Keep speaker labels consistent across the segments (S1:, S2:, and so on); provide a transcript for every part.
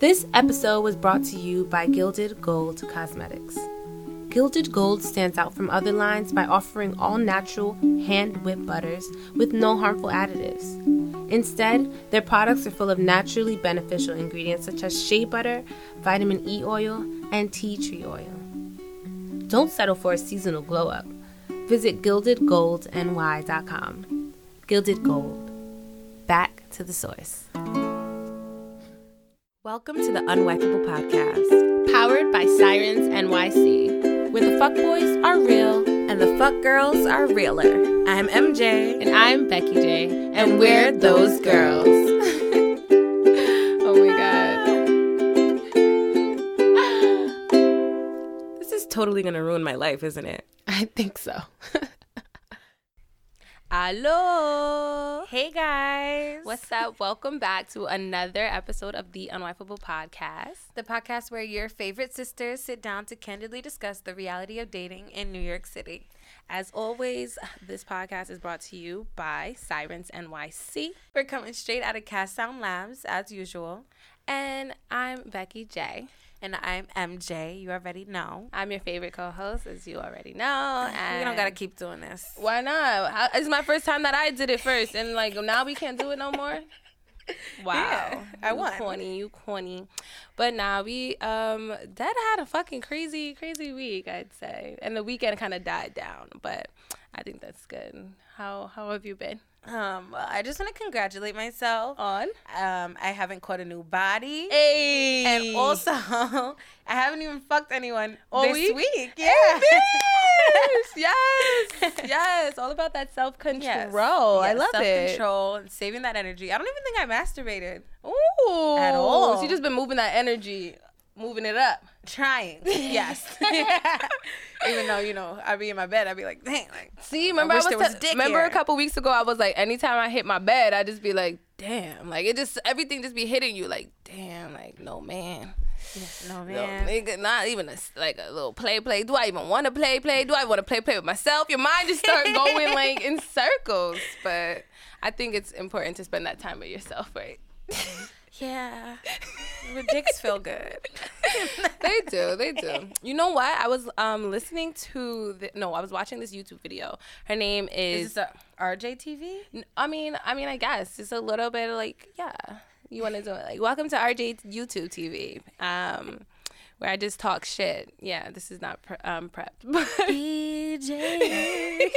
S1: This episode was brought to you by Gilded Gold Cosmetics. Gilded Gold stands out from other lines by offering all natural, hand whipped butters with no harmful additives. Instead, their products are full of naturally beneficial ingredients such as shea butter, vitamin E oil, and tea tree oil. Don't settle for a seasonal glow up. Visit gildedgoldny.com. Gilded Gold. Back to the source. Welcome to the Unwifeable Podcast, powered by Sirens NYC, where the fuck boys are real
S2: and the fuck girls are realer. I'm MJ.
S1: and I'm Becky J, and, we're those girls. oh my god.
S2: This is totally gonna ruin my life, isn't it?
S1: I think so. Hello.
S2: Hey guys.
S1: What's up? Welcome back to another episode of the Unwifeable Podcast.
S2: the podcast where your favorite sisters sit down to candidly discuss the reality of dating in New York City.
S1: As always, this podcast is brought to you by Sirens NYC.
S2: We're coming straight out of Cast Sound Labs as usual.
S1: And I'm Becky J.
S2: And I'm MJ. You already know.
S1: I'm your favorite co-host, as you already know. And
S2: We don't gotta keep doing this.
S1: Why not? How- It's my first time that I did it first, and like now we can't do it no more. Wow,
S2: Yeah, I
S1: you
S2: won.
S1: Corny, you corny. But now we um Dad had a fucking crazy, crazy week, I'd say, and the weekend kind of died down. But I think that's good. How how have you been?
S2: Um, I just want to congratulate myself.
S1: On.
S2: Um, I haven't caught a new body.
S1: Hey.
S2: And also, I haven't even fucked anyone
S1: All
S2: this
S1: week?
S2: week.
S1: Hey, bitch! yes, yes, all about that self control.
S2: Yes.
S1: I
S2: Yes,
S1: love it.
S2: Self-control and saving that energy. I don't even think I masturbated.
S1: Ooh.
S2: At all.
S1: She just been moving that energy, moving it up.
S2: Trying. Yes. even though, you know, I'd be in my bed, I'd be like, dang, like,
S1: See, remember I,
S2: wish
S1: was,
S2: was
S1: remember
S2: here.
S1: a couple weeks ago I was like anytime I hit my bed I just be like damn like it just everything just be hitting you like damn like no man
S2: no
S1: no
S2: man.
S1: nigga not even a, like a little play play do I even want to play play do I want to play play with myself your mind just start going like in circles but I think it's important to spend that time with yourself right
S2: Yeah. Your dicks feel good.
S1: they do they do you know what I was um listening to the, no I was watching this YouTube video her name is,
S2: Is this a RJ TV?
S1: Mean, I mean, I guess it's a little bit like, yeah, you want to do it. Like, welcome to RJ YouTube TV, um, where I just talk shit. Yeah, this is not pre- um, prepped. but-
S2: BJ.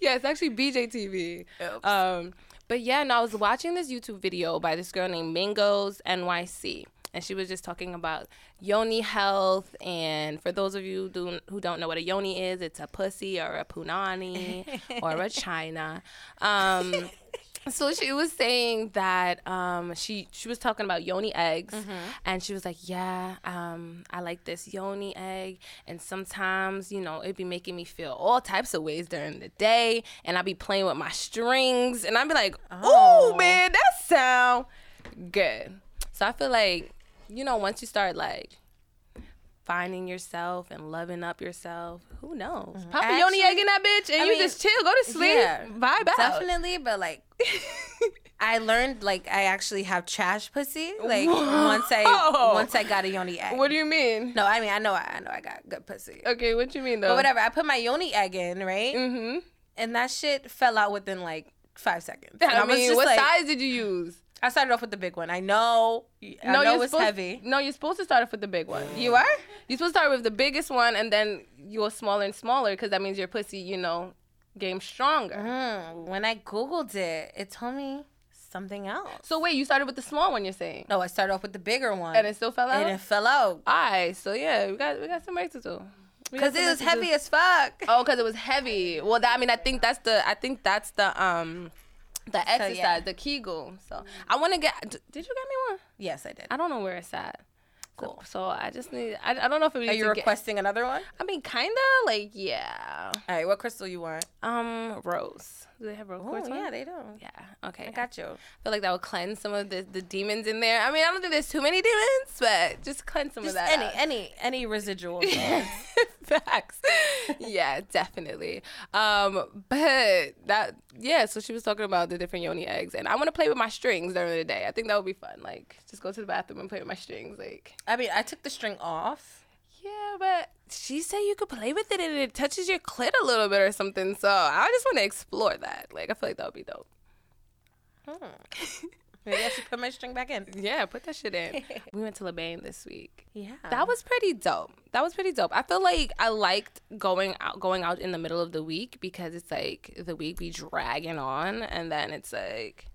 S1: yeah, it's actually BJ TV.
S2: Oops.
S1: Um, but yeah, no, I was watching this YouTube video by this girl named Mingos NYC. And she was just talking about yoni health. And for those of you do, who don't know what a yoni is, it's a pussy or a punani or a china. Um, so she was saying that um, she she was talking about yoni eggs, and she was like, "Yeah, um, I like this yoni egg, and sometimes you know it be making me feel all types of ways during the day, and I be playing with my strings, and I'd be like,
S2: Oh.
S1: "Ooh, man, that sound good." So I feel like you know once you start like finding yourself and loving up yourself, who knows? Pop a yoni egg in that bitch, and
S2: I
S1: you
S2: mean,
S1: just chill, go to sleep,
S2: yeah,
S1: vibe out.
S2: Definitely, but like, I learned like I actually have trash pussy. Like once I once I got a yoni egg.
S1: What do you mean?
S2: no, I mean I know I know I got good pussy.
S1: Okay, what you mean though?
S2: But whatever, I put my yoni egg in, right?
S1: Mm-hmm.
S2: And that shit fell out within like five seconds.
S1: I,
S2: was
S1: mean, what
S2: like-
S1: size did you use?
S2: I started off with the big one. I know. I know
S1: you're
S2: it's
S1: supposed,
S2: heavy.
S1: No, you're supposed to start off with the big one.
S2: You are?
S1: You're supposed to start with the biggest one, and then you go smaller and smaller, because that means your pussy, you know, game stronger.
S2: Mm, when I googled it, it told me something else.
S1: So wait, you started with the small one, you're saying,
S2: No, I started off with the bigger one.
S1: and it still fell out.
S2: and it fell out
S1: Alright, so yeah, we got we got some work to do.
S2: Because it was
S1: to do.
S2: heavy as fuck.
S1: Oh, because it was heavy. Well, that, I mean, I think that's the I think that's the um the exercise,
S2: yeah.
S1: the Kegel. So I want to get. d- Did you get me one?
S2: Yes, I did.
S1: I don't know where it's at.
S2: Cool.
S1: so I just need. I, I don't know if it
S2: Are you
S1: to get-
S2: requesting another one?
S1: I mean, kinda like yeah.
S2: All right, what crystal you want?
S1: Um, rose. Do they have rose
S2: Oh,
S1: quartz?
S2: yeah,
S1: one?
S2: they do.
S1: Yeah. Okay.
S2: I got you.
S1: I feel like that would cleanse some of the, the demons in there. I mean, I don't think there's too many demons, but just cleanse some
S2: Just
S1: of that.
S2: any,
S1: out.
S2: any, any residual.
S1: Facts. yeah, definitely. Um, but that yeah, so she was talking about the different yoni eggs, and I want to play with my strings during the day. I think that would be fun. Like, just go to the bathroom and play with my strings. Like,
S2: I mean, I took the string off.
S1: Yeah, but she said you could play with it and it touches your clit a little bit or something. So I just want to explore that. Like, I feel like that would be dope. Hmm.
S2: Maybe I should put my string back in.
S1: Yeah, put that shit in. we went to LeBain this week.
S2: Yeah.
S1: That was pretty dope. That was pretty dope. I feel like I liked going out going out in the middle of the week because it's like the week be dragging on and then it's like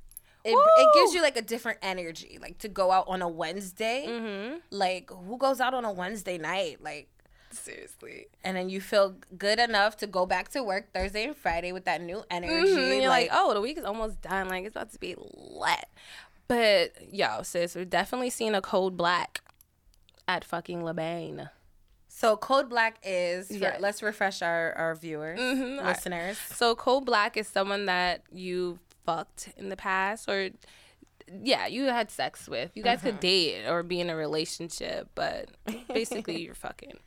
S2: it, it gives you like a different energy. Like to go out on a Wednesday.
S1: mm-hmm.
S2: Like who goes out on a Wednesday night? Like
S1: seriously.
S2: and then you feel good enough to go back to work Thursday and Friday with that new energy.
S1: Mhm. And you're like, oh, the week is almost done. Like it's about to be lit. But yo, sis, we're definitely seeing a code black at fucking LeBain.
S2: so Code Black is.
S1: Yeah.
S2: Let's refresh our our viewers,
S1: Mhm. I-
S2: listeners.
S1: So code black is someone that you fucked in the past or yeah, you had sex with. You guys could date or be in a relationship, but basically you're fucking.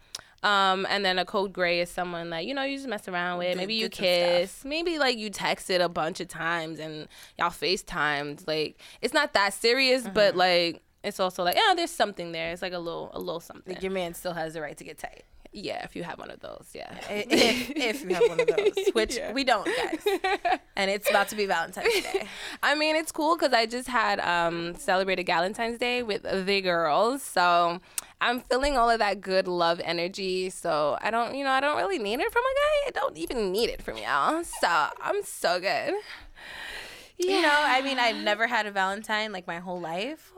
S1: Um, and then a code gray is someone that you know you just mess around with. Maybe you
S2: did some stuff.
S1: kiss. Maybe like you texted a bunch of times and y'all FaceTimed. Like it's not that serious, but like it's also like yeah, there's something there. It's like a little a little something.
S2: Like your man still has the right to get tight.
S1: Yeah, if you have one of those, yeah.
S2: if, if you have one of those, which
S1: Yeah.
S2: we don't, guys. And it's about to be Valentine's Day.
S1: I mean, it's cool because I just had um, celebrated Valentine's Day with the girls, so I'm feeling all of that good love energy. So I don't, you know, I don't really need it from a guy. I don't even need it from y'all. So I'm so good.
S2: You know, I mean, I've never had a Valentine like my whole life.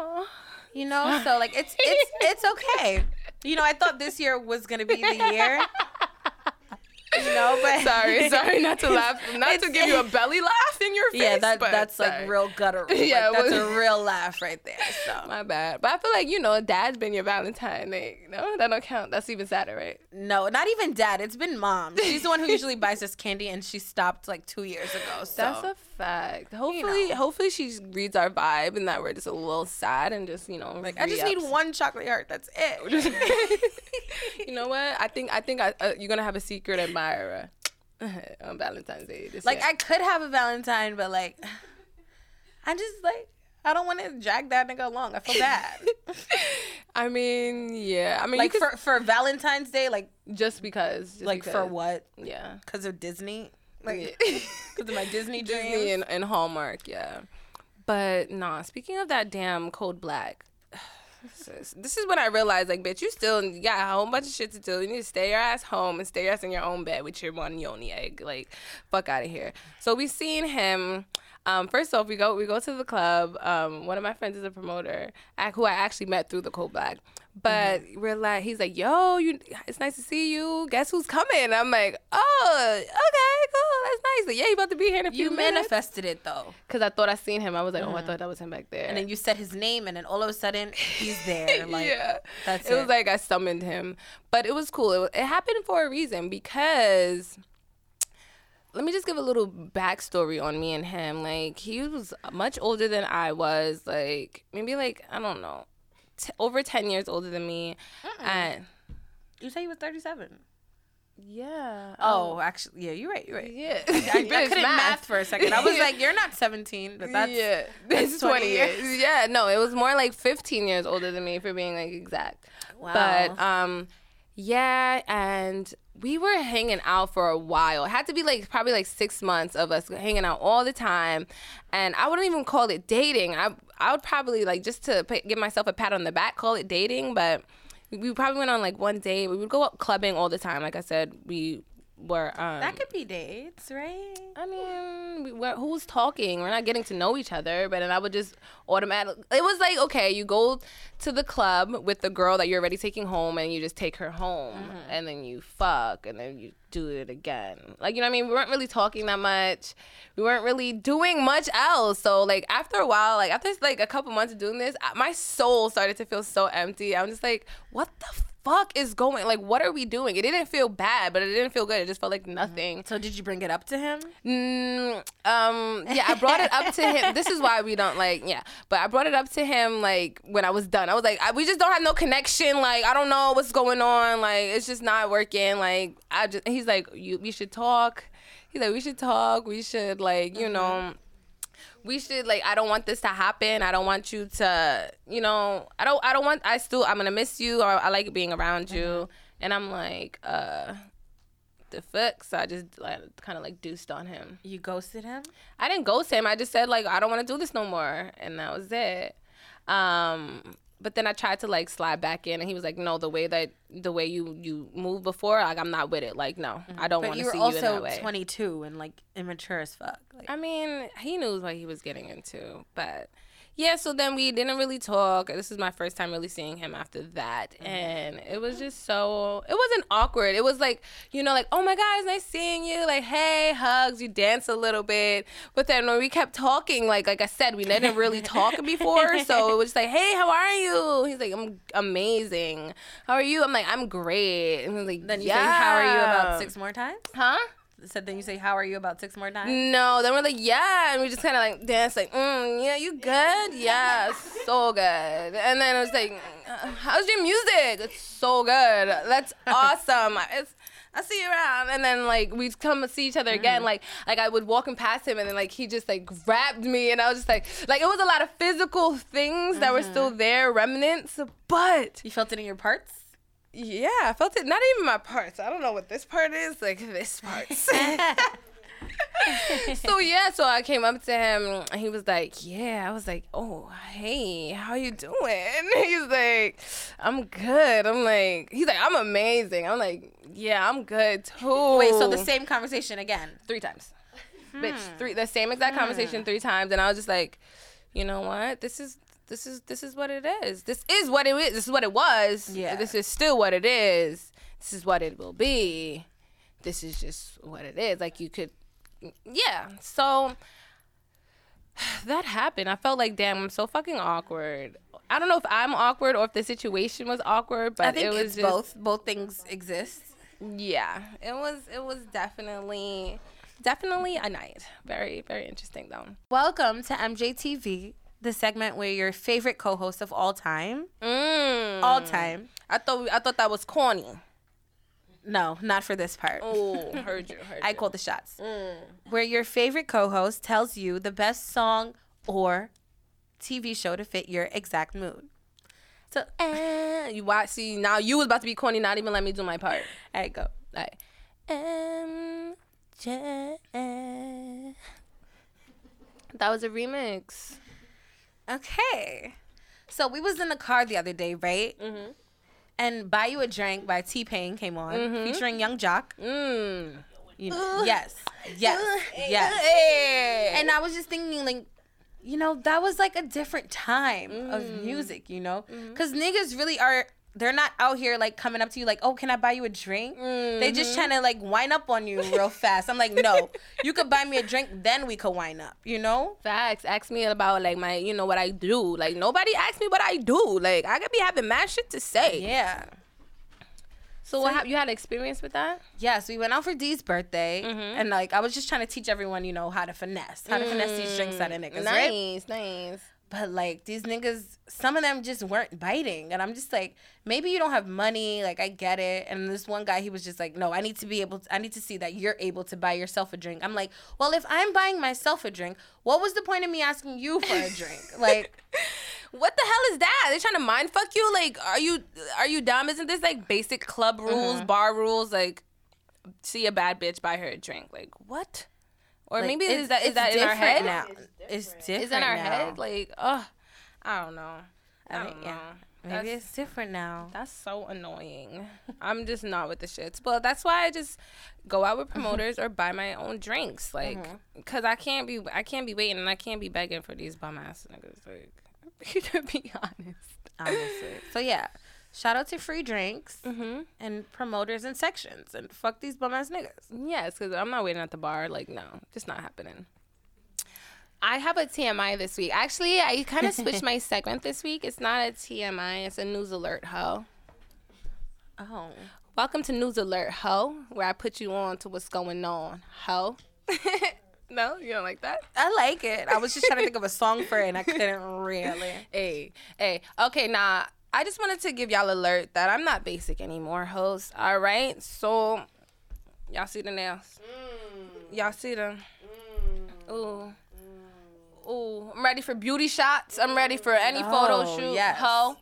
S2: You know, so like it's it's it's okay. You know, I thought this year was gonna be the year. You know, but
S1: sorry, sorry, not to laugh, not to give you a belly laugh in your face.
S2: Yeah, that that's
S1: sorry.
S2: like real guttural.
S1: Yeah,
S2: Yeah, that's a real laugh right there. So
S1: My bad, but I feel like you know, dad's been your Valentine. Like, no, that don't count. That's even sadder, right?
S2: no, not even dad. It's been mom. She's the one who usually buys us candy, and she stopped like two years ago. So
S1: That's a fact. Hopefully,
S2: know.
S1: hopefully she reads our vibe and that we're just a little sad and just you know
S2: like I just need one chocolate heart. That's it.
S1: you know what? I think I think I, uh, you're gonna have a secret admirer on Valentine's Day. This
S2: Like
S1: year.
S2: I could have a Valentine, but like I just like I don't want to drag that nigga along. I feel bad.
S1: I mean, yeah. I mean,
S2: like
S1: could,
S2: for for Valentine's Day, like
S1: just because, just
S2: like for what?
S1: Yeah.
S2: Because of Disney, like because of my Disney dreams.
S1: Disney and, and Hallmark, yeah. But nah, speaking of that damn Code black, this is when I realized, like, bitch, you still you got a whole bunch of shit to do. You need to stay your ass home and stay your ass in your own bed with your one yoni egg. Like, fuck out of here. So we seen him. Um, first off, we go we go to the club. Um, one of my friends is a promoter, who I actually met through the Code black. But mm-hmm. we're like, he's like, yo, you, it's nice to see you. Guess who's coming? I'm like, oh, okay, cool, that's nice. Like, yeah, you about to be here in a few minutes.
S2: You
S1: minutes.
S2: manifested it though,
S1: Cause I thought I seen him. I was like, oh, I mm-hmm. thought that was him back there.
S2: and then you said his name, and then all of a sudden he's there. Like
S1: yeah,
S2: that's
S1: it,
S2: it.
S1: was like I summoned him, but it was cool. It, it happened for a reason because. Let me just give a little backstory on me and him. Like he was much older than I was. Like maybe like I don't know, t- over ten years older than me. And
S2: you say he was thirty seven.
S1: yeah.
S2: Oh, actually, yeah, you're right. You're right.
S1: yeah.
S2: I, I couldn't math. for a second. I was like, you're not 17, but that's
S1: yeah,
S2: that's
S1: it's
S2: 20
S1: 20 years. Yeah, no, it was more like 15 years older than me for being like exact.
S2: Wow.
S1: But um, yeah, and we were hanging out for a while. It had to be like probably like six months of us hanging out all the time, and I wouldn't even call it dating. I I would probably like just to give myself a pat on the back, call it dating, but. We probably went on like one date. We would go out clubbing all the time. Like I said, we were. Um,
S2: that could be dates, right?
S1: I mean, we, we're, who's talking? We're not getting to know each other, but then I would just automatically. It was like, okay, you go to the club with the girl that you're already taking home, and you just take her home, and then you fuck, and then you do it again. Like, you know what I mean? We weren't really talking that much. We weren't really doing much else. So, like, after a while, like, after like a couple months of doing this, my soul started to feel so empty. I'm just like, what the fuck is going? Like, what are we doing? It didn't feel bad, but it didn't feel good. It just felt like nothing.
S2: So did you bring it up to him?
S1: Mm, um, yeah, I brought it up to him. This is why we don't like, yeah. But I brought it up to him like when I was done. I was like, I, we just don't have no connection. Like, I don't know what's going on. Like, it's just not working. Like, I just. He's like, you. We should talk. He's like, we should talk. We should like, you know we should like I don't want this to happen. I don't want you to, you know, I don't I don't want I still I'm going to miss you or I like being around you. Mm-hmm. And I'm like, uh the fuck? So I just like kind of like deuced on him.
S2: You ghosted him?
S1: I didn't ghost him. I just said like I don't want to do this no more, and that was it. Um, but then I tried to like slide back in, and he was like, "No, the way that the way you you move before, like I'm not with it. Like, no, mm-hmm. I don't want to see you in that way."
S2: also 22 and like immature as fuck.
S1: Like, I mean, he knew what he was getting into, but yeah, so then we didn't really talk. This is my first time really seeing him after that. Mm-hmm. And it was just so, it wasn't awkward. It was like, you know, like, oh my God, it's nice seeing you. Like, hey, hugs, you dance a little bit. But then when we kept talking, like, like I said, we didn't really talk before. So it was just like, hey, how are you? He's like, I'm amazing. How are you? I'm like, I'm great. And he's like,
S2: then you yeah. say, how are you about six more times?
S1: Huh?
S2: Said then you say how are you about six more times
S1: no then we're like yeah and we just kind of like dance like mm, yeah you good yeah so good and then I was like how's your music it's so good that's awesome it's I see you around, and then like we'd come and see each other again. Mm. Like like I would walk past him, and then like he just like grabbed me, and I was just like like it was a lot of physical things mm-hmm. that were still mm-hmm. there, remnants. But
S2: you felt it in your parts.
S1: Yeah, I felt it. Not even my parts. I don't know what this part is. Like this part. so yeah, so I came up to him and he was like, "Yeah." I was like, "Oh, hey, how you doing?" He's like, "I'm good." I'm like, he's like, "I'm amazing." I'm like, "Yeah, I'm good too."
S2: Wait, so the same conversation again,
S1: three times. Hmm. Bitch, three the same exact hmm. conversation three times, and I was just like, "You know what? This is this is this is what it is. This is what it is. This is what it was. Yeah. This is still what it is. This is what it will be. This is just what it is. Like you could, yeah. So that happened. I felt like, damn, I'm so fucking awkward. I don't know if I'm awkward or if the situation was awkward, but it was just,
S2: both. Both things exist.
S1: Yeah, it was. It was definitely, definitely a night. Very, very interesting though.
S2: Welcome to MJTV the segment where your favorite co-host of all time, mm. all time.
S1: I thought I thought that was corny.
S2: No, not for this part.
S1: Oh, heard you. Heard
S2: I
S1: you.
S2: called the shots. Mm. Where your favorite co-host tells you the best song or TV show to fit your exact mood.
S1: So, uh, you watch. See, now you was about to be corny. Not even let me do my part.
S2: All right, go.
S1: All right. MJ. That was a remix.
S2: Okay. So we was in the car the other day, right? Mm-hmm. And "Buy You a Drink" by T Pain came on, mm-hmm. featuring Young Joc. Mm. You know, yes, yes, yes. And I was just thinking, like, you know, that was like a different time mm. of music, you know, because mm-hmm. niggas really are they're not out here like coming up to you like, oh, can I buy you a drink? Mm-hmm. They just mm-hmm. trying to like wind up on you real fast. I'm like, no, you could buy me a drink, then we could wind up. You know?
S1: Facts. Ask me about like my, you know, what I do. Like nobody asks me what I do. Like I could be having mad shit to say.
S2: Yeah.
S1: So, so what you had experience with that?
S2: Yes, we went out for Dee's birthday, mm-hmm. and like I was just trying to teach everyone, you know, how to finesse, how to mm, finesse these drinks out of niggas.
S1: Nice,
S2: right?
S1: nice.
S2: But like these niggas, some of them just weren't biting. And I'm just like, maybe you don't have money. Like, I get it. And this one guy, he was just like, no, I need to be able to, I need to see that you're able to buy yourself a drink. I'm like, well, if I'm buying myself a drink, what was the point of me asking you for a drink? Like,
S1: what the hell is that? they're trying to mind fuck you? Like, are you, are you dumb? Isn't this like basic club rules, mm-hmm. bar rules? Like, see a bad bitch, buy her a drink. Like, what? Or like, maybe is that is that in our head
S2: now? It's different.
S1: Is in our now. head? Like, oh, I don't know. I, I don't know. Yeah.
S2: Maybe that's, it's different now.
S1: That's so annoying. I'm just not with the shits. But that's why I just go out with promoters or buy my own drinks, like, mm-hmm. cause I can't be I can't be waiting and I can't be begging for these bum ass niggas. Like, to be honest.
S2: Honestly. So yeah, Shout out to free drinks mm-hmm. and promoters and sections and fuck these bum ass niggas.
S1: Yes, because I'm not waiting at the bar. Like, no, just not happening. I have a TMI this week. Actually, I kind of switched my segment this week. It's not a TMI, it's a news alert, ho.
S2: Oh.
S1: Welcome to News Alert, ho, where I put you on to what's going on, ho. no, you don't like that?
S2: I like it. I was just trying to think of a song for it and I couldn't really.
S1: Hey, hey. Okay, now I just wanted to give y'all alert that I'm not basic anymore, host. All right, so y'all see the nails? Mm. Y'all see them? Mm. Ooh. Ooh, I'm ready for beauty shots. I'm ready for mm. any photo
S2: Oh,
S1: shoot.
S2: yes.
S1: Ho.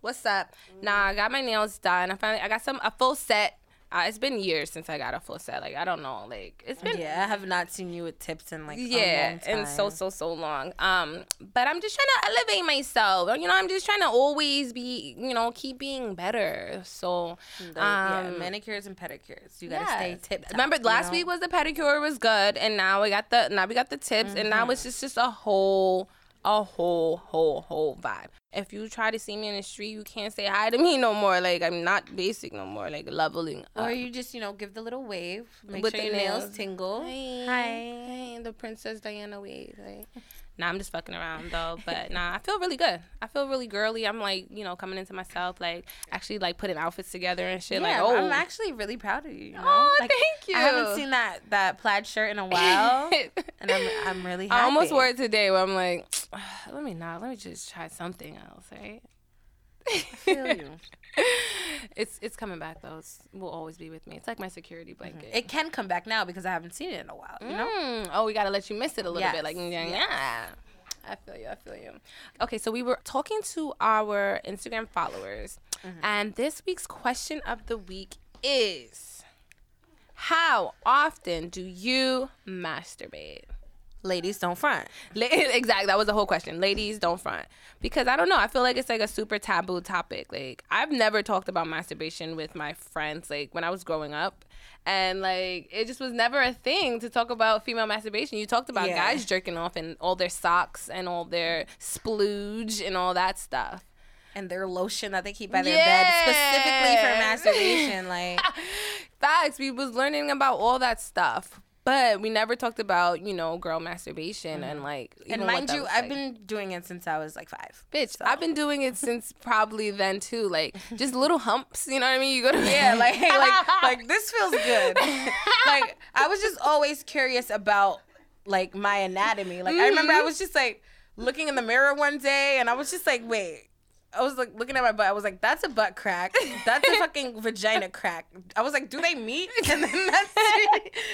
S1: What's up? Nah, I got my nails done. I finally I got some a full set. Uh, it's been years since I got a full set. Like I don't know. Like it's been
S2: Yeah, I have not seen you with tips in like
S1: yeah,
S2: a long
S1: and so so so long. Um, but I'm just trying to elevate myself. You know, I'm just trying to always be, you know, keep being better. So,
S2: The- yeah,
S1: um,
S2: manicures and pedicures. You gotta
S1: yes.
S2: stay tip.
S1: Remember last week was the pedicure was good, and now we got the now we got the tips, and now it's just just a whole a whole whole whole vibe. If you try to see me in the street, you can't say hi to me no more. Like I'm not basic no more. Like leveling up.
S2: Or you just you know give the little wave, make
S1: With
S2: sure your nails,
S1: nails.
S2: tingle.
S1: Hi.
S2: Hi.
S1: Hi, the Princess Diana wave. Like, nah, I'm just fucking around though. But nah, I feel really good. I feel really girly. I'm like, you know, coming into myself, like actually like putting outfits together and shit.
S2: Yeah,
S1: like, oh,
S2: I'm actually really proud of you. you know?
S1: Oh,
S2: like,
S1: thank you.
S2: I haven't seen that that plaid shirt in a while, and I'm I'm really happy.
S1: I almost wore it today where I'm like, let me not, let me just try something else, right?
S2: I feel you.
S1: it's it's coming back though. It's, will always be with me. It's like my security blanket.
S2: It can come back now because I haven't seen it in a while. You know.
S1: Mm, oh, we gotta let you miss it a little
S2: Yes,
S1: bit. Like, yeah, yeah. I feel you. I feel you. Okay, so we were talking to our Instagram followers,
S2: Mm-hmm.
S1: and this week's question of the week is How often do you masturbate?
S2: Ladies don't front.
S1: La- exactly. That was the whole question. Ladies, don't front. Because I don't know. I feel like it's like a super taboo topic. Like, I've never talked about masturbation with my friends, like, when I was growing up. And, like, it just was never a thing to talk about female masturbation. You talked about
S2: Yeah.
S1: guys jerking off and all their socks and all their splooge and all that stuff.
S2: And their lotion that they keep by their bed specifically for masturbation. Like
S1: Facts. We was learning about all that stuff. But we never talked about, you know, girl masturbation and like.
S2: Mm-hmm. and mind you, I've
S1: like.
S2: been doing it since I was like five.
S1: Bitch, I've been doing it since probably then too. Like just little humps, you know what I mean? You go to
S2: Yeah, like hey, like like this feels good. like I was just always curious about like my anatomy. Like I remember I was just like looking in the mirror one day and I was just like, wait. I was like looking at my butt. I was like, "That's a butt crack. That's a fucking vagina crack." I was like, "Do they meet?" And then that's,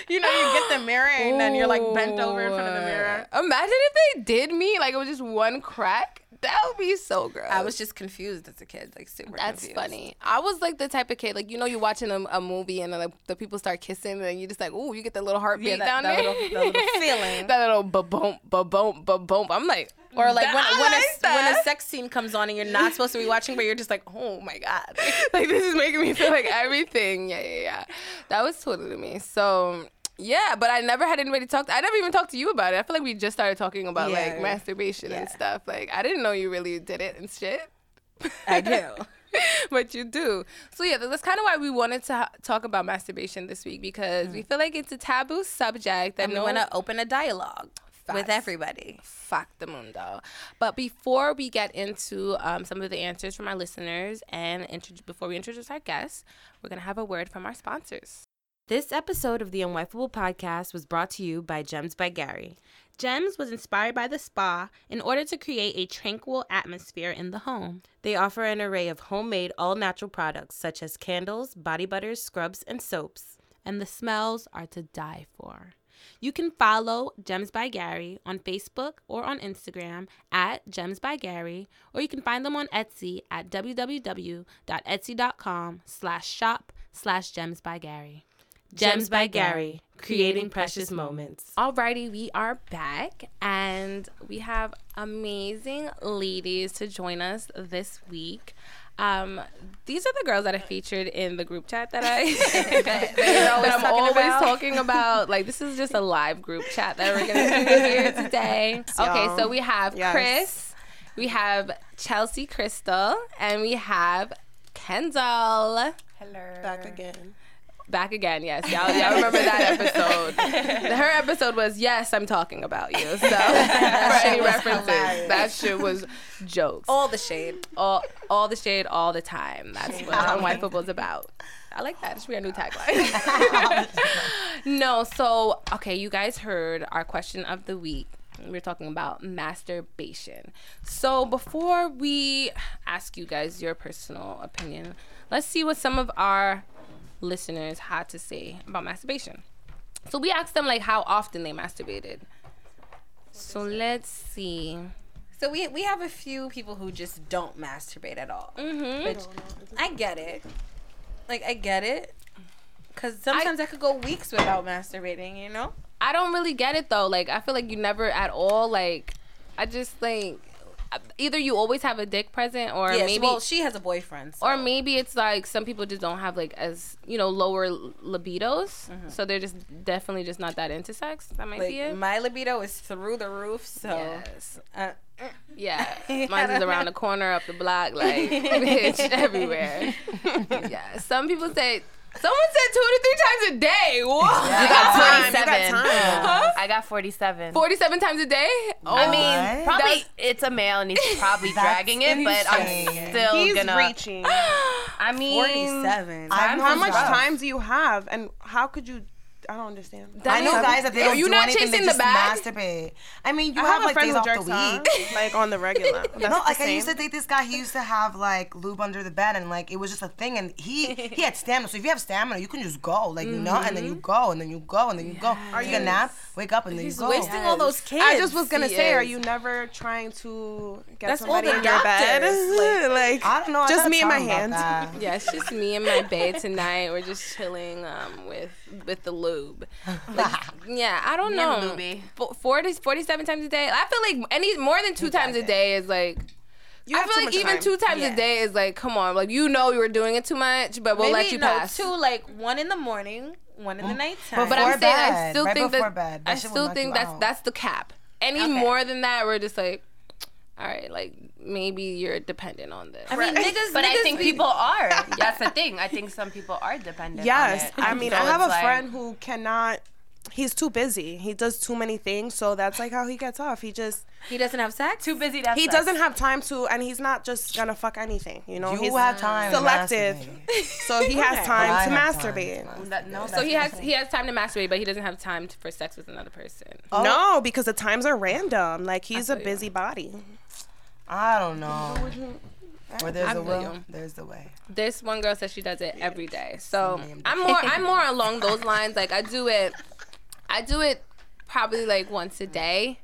S2: you know, you get the mirror and then you're like bent over in front of the mirror.
S1: Imagine if they did meet, like it was just one crack. That would be so gross.
S2: I was just confused as a kid, like super.
S1: That's
S2: confused.
S1: funny. I was like the type of kid, like you know, you're watching a, a movie and then like, the people start kissing, and you just like, ooh, you get that little heartbeat
S2: Yeah, that-
S1: down
S2: that
S1: there,
S2: little- that little feeling.
S1: that little ba boom, ba boom, ba boom. I'm like,
S2: Or like when, when,
S1: like
S2: a, when a sex scene comes on and you're not supposed to be watching, but you're just like, oh my god.
S1: like this is making me feel like everything. Yeah, yeah, yeah. That was totally me. So yeah, but I never had anybody talk. I never even talked to you about it. I feel like we just started talking about
S2: Yeah.
S1: like masturbation and stuff. Like I didn't know you really did it and shit.
S2: I do.
S1: but you do. So yeah, that's kind of why we wanted to ha- talk about masturbation this week because we feel like it's a taboo subject that
S2: And we want to open a dialogue with everybody.
S1: fuck the mundo. But before we get into um, some of the answers from our listeners and before we introduce our guests, we're gonna have a word from our sponsors.
S2: This episode of the Unwifeable podcast was brought to you by Gems by Gary.
S1: Gems was inspired by the spa in order to create a tranquil atmosphere in the home.
S2: They offer an array of homemade, all natural products such as candles, body butters, scrubs, and soaps.
S1: and the smells are to die for. You can follow Gems by Gary on Facebook or on Instagram at Gems by Gary, or you can find them on Etsy at www.etsy.com slash shop slash Gems by Gary.
S2: Gems by Gary, creating precious moments.
S1: Alrighty, we are back and we have amazing ladies to join us this week. Um, these are the girls that I featured in the group chat that I that,
S2: always
S1: I'm
S2: talking
S1: always
S2: about.
S1: talking about. Like this is just a live group chat that we're gonna do here today. Okay, so we have
S2: Yes.
S1: Chris, we have Chelsea Crystal, and we have Kendall.
S2: Hello.
S3: Back again.
S1: Back again, yes. Y'all, y'all remember that episode. Her episode was Yes, I'm talking about you. So for any
S2: was
S1: references,
S2: hilarious.
S1: that shit was jokes.
S2: All the shade.
S1: all all the shade all the time. That's what Unwifeable's about. I like that. It should be our new tagline. no, so okay, you guys heard our question of the week. We're talking about masturbation. So before we ask you guys your personal opinion, let's see what some of our listeners had to say about masturbation. So we asked them like how often they masturbated. So let's see.
S2: So we we have a few people who just don't masturbate at all.
S1: Mm-hmm.
S2: Which I get it. Like I get it. Cause sometimes I, could go weeks without masturbating, you know?
S1: I don't really get it though. Like I feel like you never at all like I just like either you always have a dick present or
S2: Yes,
S1: maybe
S2: well, she has a boyfriend. So.
S1: or maybe it's like some people just don't have like as you know lower libidos, so they're just definitely just not that into sex. That might be it.
S2: my libido is through the roof, so
S1: yes.
S2: uh,
S1: Yeah, mine is around the corner, up the block, like bitch, everywhere. yeah, some people say. Someone said two to three times a day. What?
S3: I got
S4: time, you got
S3: 47.
S4: time.
S3: I got 47.
S1: Forty-seven times a day. Oh,
S3: I mean, oh,
S4: What?
S3: probably
S1: That's-
S3: it's a male and he's probably dragging it, but I'm still
S5: He's
S3: gonna.
S5: reaching.
S3: I mean,
S2: forty-seven.
S5: How much
S4: rough.
S5: time do you have, and how could you? I don't understand.
S4: I know guys that they
S1: Are
S4: don't
S1: you
S4: do
S1: not
S4: anything,
S1: chasing
S4: they
S1: the
S4: just
S1: bag?
S4: masturbate. I mean, you
S5: I
S4: have,
S5: have
S4: like
S5: friend
S4: days
S5: who
S4: off the
S5: jerks off,
S4: week.
S5: like on the regular. That's
S4: No,
S5: the
S4: like I used to date this guy. He used to have like lube under the bed, and like it was just a thing. And he he had stamina. So if you have stamina, you can just go, like you know, and then you go, and then you go, and then you go. Are you a nap? Wake up, and then
S2: He's
S4: you go.
S2: wasting all those kids.
S5: I just was gonna
S1: He
S5: say, are you never trying to get
S2: That's
S5: somebody in your bed?
S2: doctors,
S5: like,
S4: I don't know.
S5: Just me and my
S4: him about
S5: hands.
S1: Yeah, it's just me and my bed tonight. We're just chilling um, with with the lube. Like, yeah, I don't
S3: Me
S1: know.
S3: the
S1: 40, 47 times a day. I feel like any more than two times a day is like.
S5: You
S1: I feel like even
S5: time.
S1: two times
S2: Yeah.
S1: a day is like, come on, like you know you were doing it too much, but we'll
S2: Maybe
S1: let you
S2: no,
S1: pass.
S2: two like one in the morning, one in the nighttime.
S1: but I'm
S4: Before
S1: saying I still
S4: right
S1: think that
S4: bed. That
S1: I still think that's
S4: out.
S1: that's the cap. Any
S2: Okay.
S1: more than that, we're just like, all right, like maybe you're dependent on this.
S2: I mean, niggas.
S3: But I think
S2: be-
S3: people are. That's the thing. I think some people are dependent.
S5: Yes,
S3: on it.
S5: I mean,
S3: So
S5: I have a
S3: like-
S5: friend who cannot. He's too busy. He does too many things, so that's like how he gets off. He just
S2: He doesn't have sex.
S3: too busy. To have
S5: he
S3: sex.
S5: doesn't have time to, and he's not just gonna fuck anything. You know,
S4: You
S5: he's
S4: have time.
S5: selective, so he has
S4: I
S5: time to
S4: have time.
S5: masturbate.
S3: That, no,
S1: so he has he has time to masturbate, but he doesn't have time to, for sex with another person.
S4: Oh.
S5: No, because the times are random. Like he's a
S1: feel you.
S5: busy body.
S4: I don't know. Where there's
S1: I
S4: a will,
S1: you.
S4: there's the way.
S1: This one girl says she does it every day. So I'm more I'm more along those lines. Like I do it I do it probably like once a day.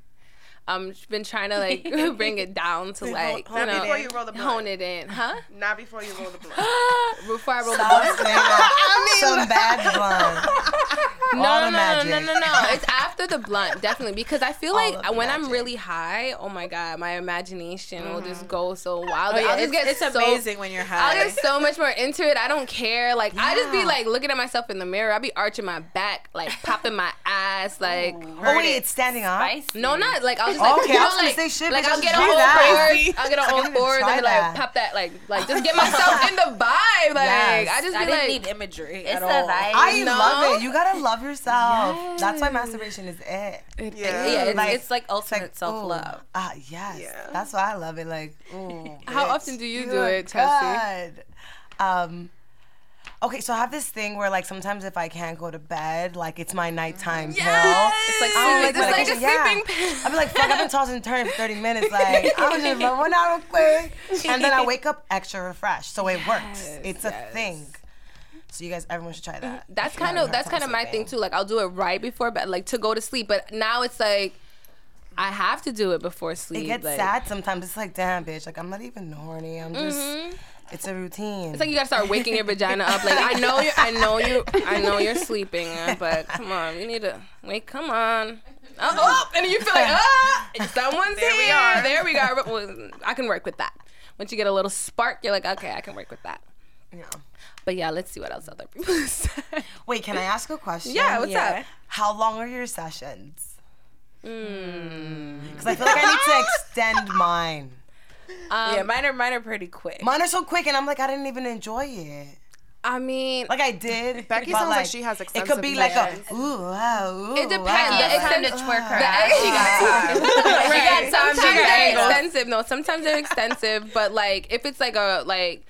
S1: Um been trying to like bring it down to like
S5: hold
S1: you know
S5: before you roll the blunt.
S1: hone it in. Huh?
S5: Not before you roll the blunt.
S1: Before I roll the
S4: Stop
S1: blunt.
S4: saying that. Some bad blunt.
S1: No, no, no, no, no, no, no. It's after the blunt, definitely. Because I feel like
S4: the
S1: when I'm really high, oh my god, my imagination will just mm-hmm. go so wild.
S2: Oh, yeah,
S1: I'll
S2: it's,
S1: just get
S2: it's
S1: so,
S2: amazing when you're high.
S1: I'll get so much more into it. I don't care. Like I just be like looking at myself in the mirror. I'll be arching my back, like popping my ass, like.
S4: Oh wait, it's standing up.
S3: Spicy.
S1: No, not like I'll just like
S4: Okay,
S1: you
S4: I
S1: know,
S4: was gonna
S1: like,
S4: say shit,
S1: like I'll get
S4: just
S1: on
S4: do
S1: all
S4: that.
S1: fours. I'll get on
S4: I
S1: all
S4: didn't
S1: fours and be like pop that like like just get myself in the vibe. Like
S4: Yes.
S1: I just
S2: I
S1: be
S2: didn't
S1: like
S2: need imagery
S3: It's
S2: at all.
S3: vibe.
S4: I love it. You gotta love yourself. That's why masturbation is it.
S5: Yeah.
S2: Yeah, it's
S4: Like-
S2: it's like ultimate
S4: Like,
S2: self love.
S4: ooh. Ah, yes.
S5: Yeah.
S4: That's why I love it. Like, ooh,
S1: How
S4: bitch,
S1: often do you do
S4: you're
S1: it, Chelsea?
S4: good. Um, okay, so I have this thing where like sometimes if I can't go to bed, like it's my nighttime pill.
S1: It's like
S4: I'm
S1: sleeping.
S4: like,
S1: It's like a
S4: yeah.
S1: sleeping pill.
S4: I'll be like, fuck, I've been tossing and turning for 30 minutes. Like, I'm just run one out real quick. And then I wake up extra refreshed. So it works. It's a thing. So you guys, everyone should try that.
S1: That's kind of that's kind of my thing too. Like I'll do it right before bed, like to go to sleep. But now it's like I have to do it before sleep.
S4: It gets
S1: like,
S4: sad sometimes. It's like, damn, bitch. Like, I'm not even horny. I'm just, it's a routine.
S1: It's like you gotta start waking your vagina up. Like I know you, I know you, I know you're sleeping, uh, but come on, you need to wake. Come on. Oh, oh, and you feel like ah, someone's
S5: There we
S1: here.
S5: are.
S1: There we. Well, I can work with that. Once you get a little spark, you're like, okay, I can work with that.
S4: Yeah.
S1: But yeah, let's see what else other people say.
S4: Wait, can I ask a question?
S1: Yeah, what's
S2: Yeah.
S1: up?
S4: How long are your sessions?
S1: Mm.
S4: Because I feel like I need to extend mine.
S1: Um,
S2: yeah, mine are mine are pretty quick.
S4: Mine are so quick, and I'm like, I didn't even enjoy it.
S1: I mean,
S4: Like I did.
S5: Becky sounds like she has
S4: It could
S5: extensive
S4: be like a ooh, wow, ooh,
S1: It depends.
S4: wow.
S1: The
S3: It's time to twerk her
S1: the
S3: ass. She got time.
S1: right.
S3: She got time.
S1: Sometimes they're
S3: angles.
S1: extensive. No, sometimes they're extensive, but like if it's like a like.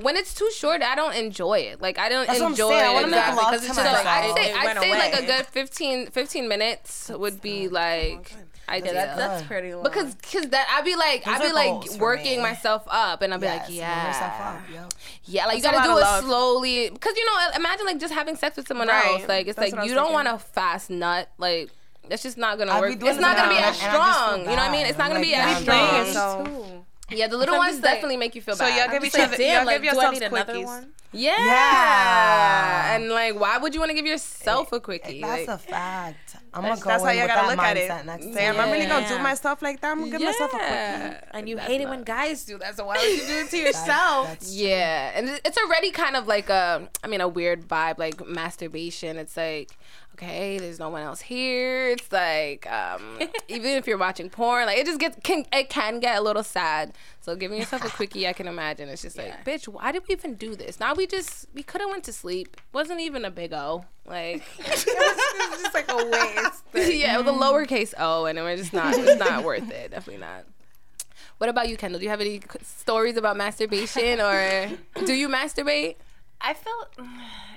S1: When it's too short, I don't enjoy it. Like I don't
S4: That's what I'm
S1: enjoy
S4: saying. I
S1: it
S4: wanna make
S1: enough
S4: love
S1: because
S4: to
S1: it's just like I'd say, I'd say like a good 15, 15 minutes would be like ideal.
S2: That's, that's pretty long.
S1: because cause that I'd be like I'd be like working
S4: me.
S1: myself up and I'd be
S4: Yes,
S1: like yeah
S4: up, yo.
S1: yeah like you
S5: That's a
S1: gotta do it
S5: love.
S1: slowly because you know imagine like just having sex with someone
S5: Right.
S1: else like it's
S5: That's
S1: like you don't want a fast nut like that's just not gonna
S4: I'd
S1: work. It's not gonna be
S4: now,
S1: as
S4: and I just feel
S1: strong. You know what I mean? It's not gonna be as
S4: damn,
S1: strong.
S5: Yourself.
S1: Yeah, the little ones
S2: just like-
S1: definitely make you feel
S5: So
S1: bad.
S5: y'all
S2: I'm
S5: give
S2: just
S5: each
S2: like,
S5: other,
S2: damn,
S5: y'all
S2: like,
S5: give
S2: do I need another
S5: quickies.
S2: one?
S1: Yeah.
S4: Yeah.
S1: And like, why would you want to give yourself eh, a quickie?
S4: That's
S1: Like,
S4: a fact. I'm gonna go
S5: that's how
S4: in
S5: you
S4: with
S5: gotta
S4: that
S5: look at it.
S4: next
S5: Damn,
S4: time.
S5: I'm really gonna do
S2: Yeah.
S5: myself like that. I'm gonna give myself a quickie.
S2: And you
S1: That's
S2: hate it when guys do that. So why would you do it to yourself?
S4: That's
S1: Yeah, and it's already kind of like a, I mean, a weird vibe, like masturbation. It's like, okay, there's no one else here. It's like, um, even if you're watching porn, like it just gets, can it can get a little sad. So giving yourself a quickie, I can imagine, it's just like, bitch, why did we even do this? Now we just, we could have went to sleep. Wasn't even a big O. Like,
S2: it was just like a waste.
S1: yeah, it was a lowercase O, and it was just not, it's not worth it. Definitely not. What about you, Kendall? Do you have any stories about masturbation, or do you masturbate?
S3: I feel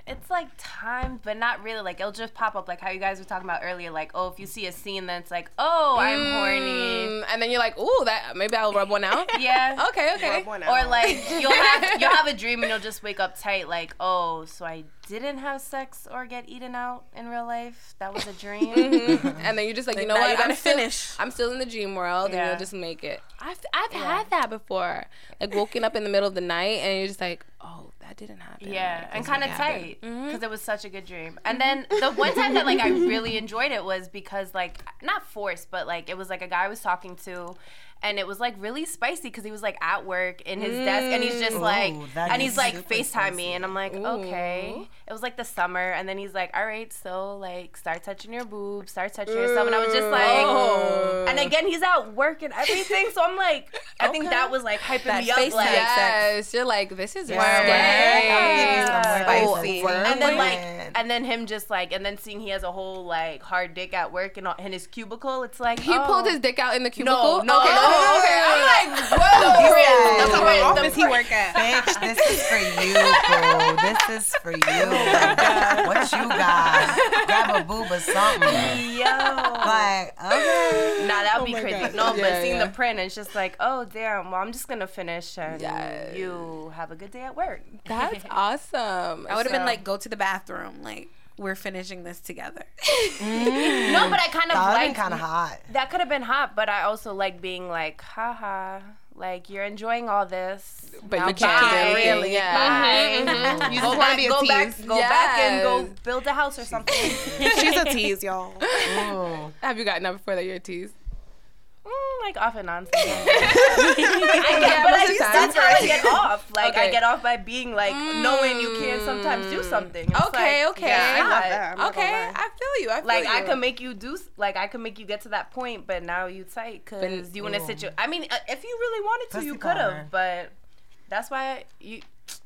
S3: it's like timed, but not really. Like it'll just pop up, like how you guys were talking about earlier. Like, oh, if you see a scene, then it's like, oh, I'm horny.
S1: Mm, and then you're like, ooh, that maybe I'll rub one out.
S3: Yeah.
S1: Okay, okay.
S5: Rub one
S3: Or like you'll have you'll have a dream and you'll just wake up tight, like, oh, so I didn't have sex or get eaten out in real life. That was a dream.
S1: And then you're just like, you know
S2: now
S1: what?
S2: you gotta
S1: I'm still,
S2: finish.
S1: I'm still in the dream world, and
S3: Yeah.
S1: you'll just make it. I've I've had that before, like woken up in the middle of the night, and you're just like, oh, that didn't happen.
S3: Yeah,
S1: Like,
S3: and kind of tight mm-hmm. because it was such a good dream. And then the one time that like I really enjoyed it was because like not forced, but like it was like a guy I was talking to. And it was like really spicy because he was like at work in his desk and he's just mm. like,
S4: Ooh,
S3: and he's like
S4: super
S3: FaceTime me and I'm like, okay. It was like the summer and then he's like, all right, so like start touching your boobs, start touching yourself. And I was just like,
S1: Oh.
S3: and again, he's at work and everything. So I'm like, I think that was like hyping
S2: That
S3: me up.
S2: FaceTime
S3: Like,
S1: Yes, you're like, this is
S4: Yeah.
S1: risque.
S2: Spicy.
S3: And then like and then him just like and then seeing he has a whole like hard dick at work and in his cubicle it's like
S1: He
S3: oh.
S1: pulled his dick out in the
S3: no
S1: cubicle.
S3: no
S1: okay.
S3: no Oh, okay I'm oh. like whoa
S4: He
S3: the
S4: said,
S3: print, the the
S2: office he work at?
S4: Bitch, this is for you, boo. This is for you. Oh what you got? Grab a boob or something.
S3: yo
S4: Like, okay.
S3: Nah, that would be crazy.
S1: God.
S3: No,
S1: Yeah,
S3: but seeing
S1: yeah.
S3: the print, it's just like, oh damn. Well, I'm just gonna finish, and
S1: Yes.
S3: you have a good day at work.
S1: That's awesome.
S2: I would have been like, go to the bathroom. Like, we're finishing this together. Mm.
S3: No, but I kind of
S4: That would
S3: like
S4: been kind of hot.
S3: that could have been hot, but I also like being like, haha, like you're enjoying all this,
S1: But
S3: now
S1: you can't
S3: bye.
S1: do anything,
S3: Really,
S1: yeah.
S3: bye. Mm-hmm, mm-hmm. Mm-hmm.
S5: You
S3: Go
S5: just wanna
S3: back,
S5: be a
S3: go back,
S5: tease.
S3: go back, and go build a house or something.
S5: She's a tease, y'all.
S4: Ooh.
S1: Have you gotten that before that you're teased?
S3: Mm, like off and on. Sometimes. I get,
S1: Yeah,
S3: but
S1: most
S3: I,
S1: of the time.
S3: that's how I get off. Like I get off by being like knowing you can sometimes do something. It's
S1: Okay,
S3: like,
S1: okay.
S3: yeah,
S1: I
S5: love that. I'm
S1: Okay. I feel you. I feel you.
S3: Like
S1: you.
S3: I can make you do, like I can make you get to that point, but now you tight because you in a
S4: Ooh.
S3: situation. I mean, uh, if you really wanted to,
S4: Pussy
S3: you could have, but that's why you,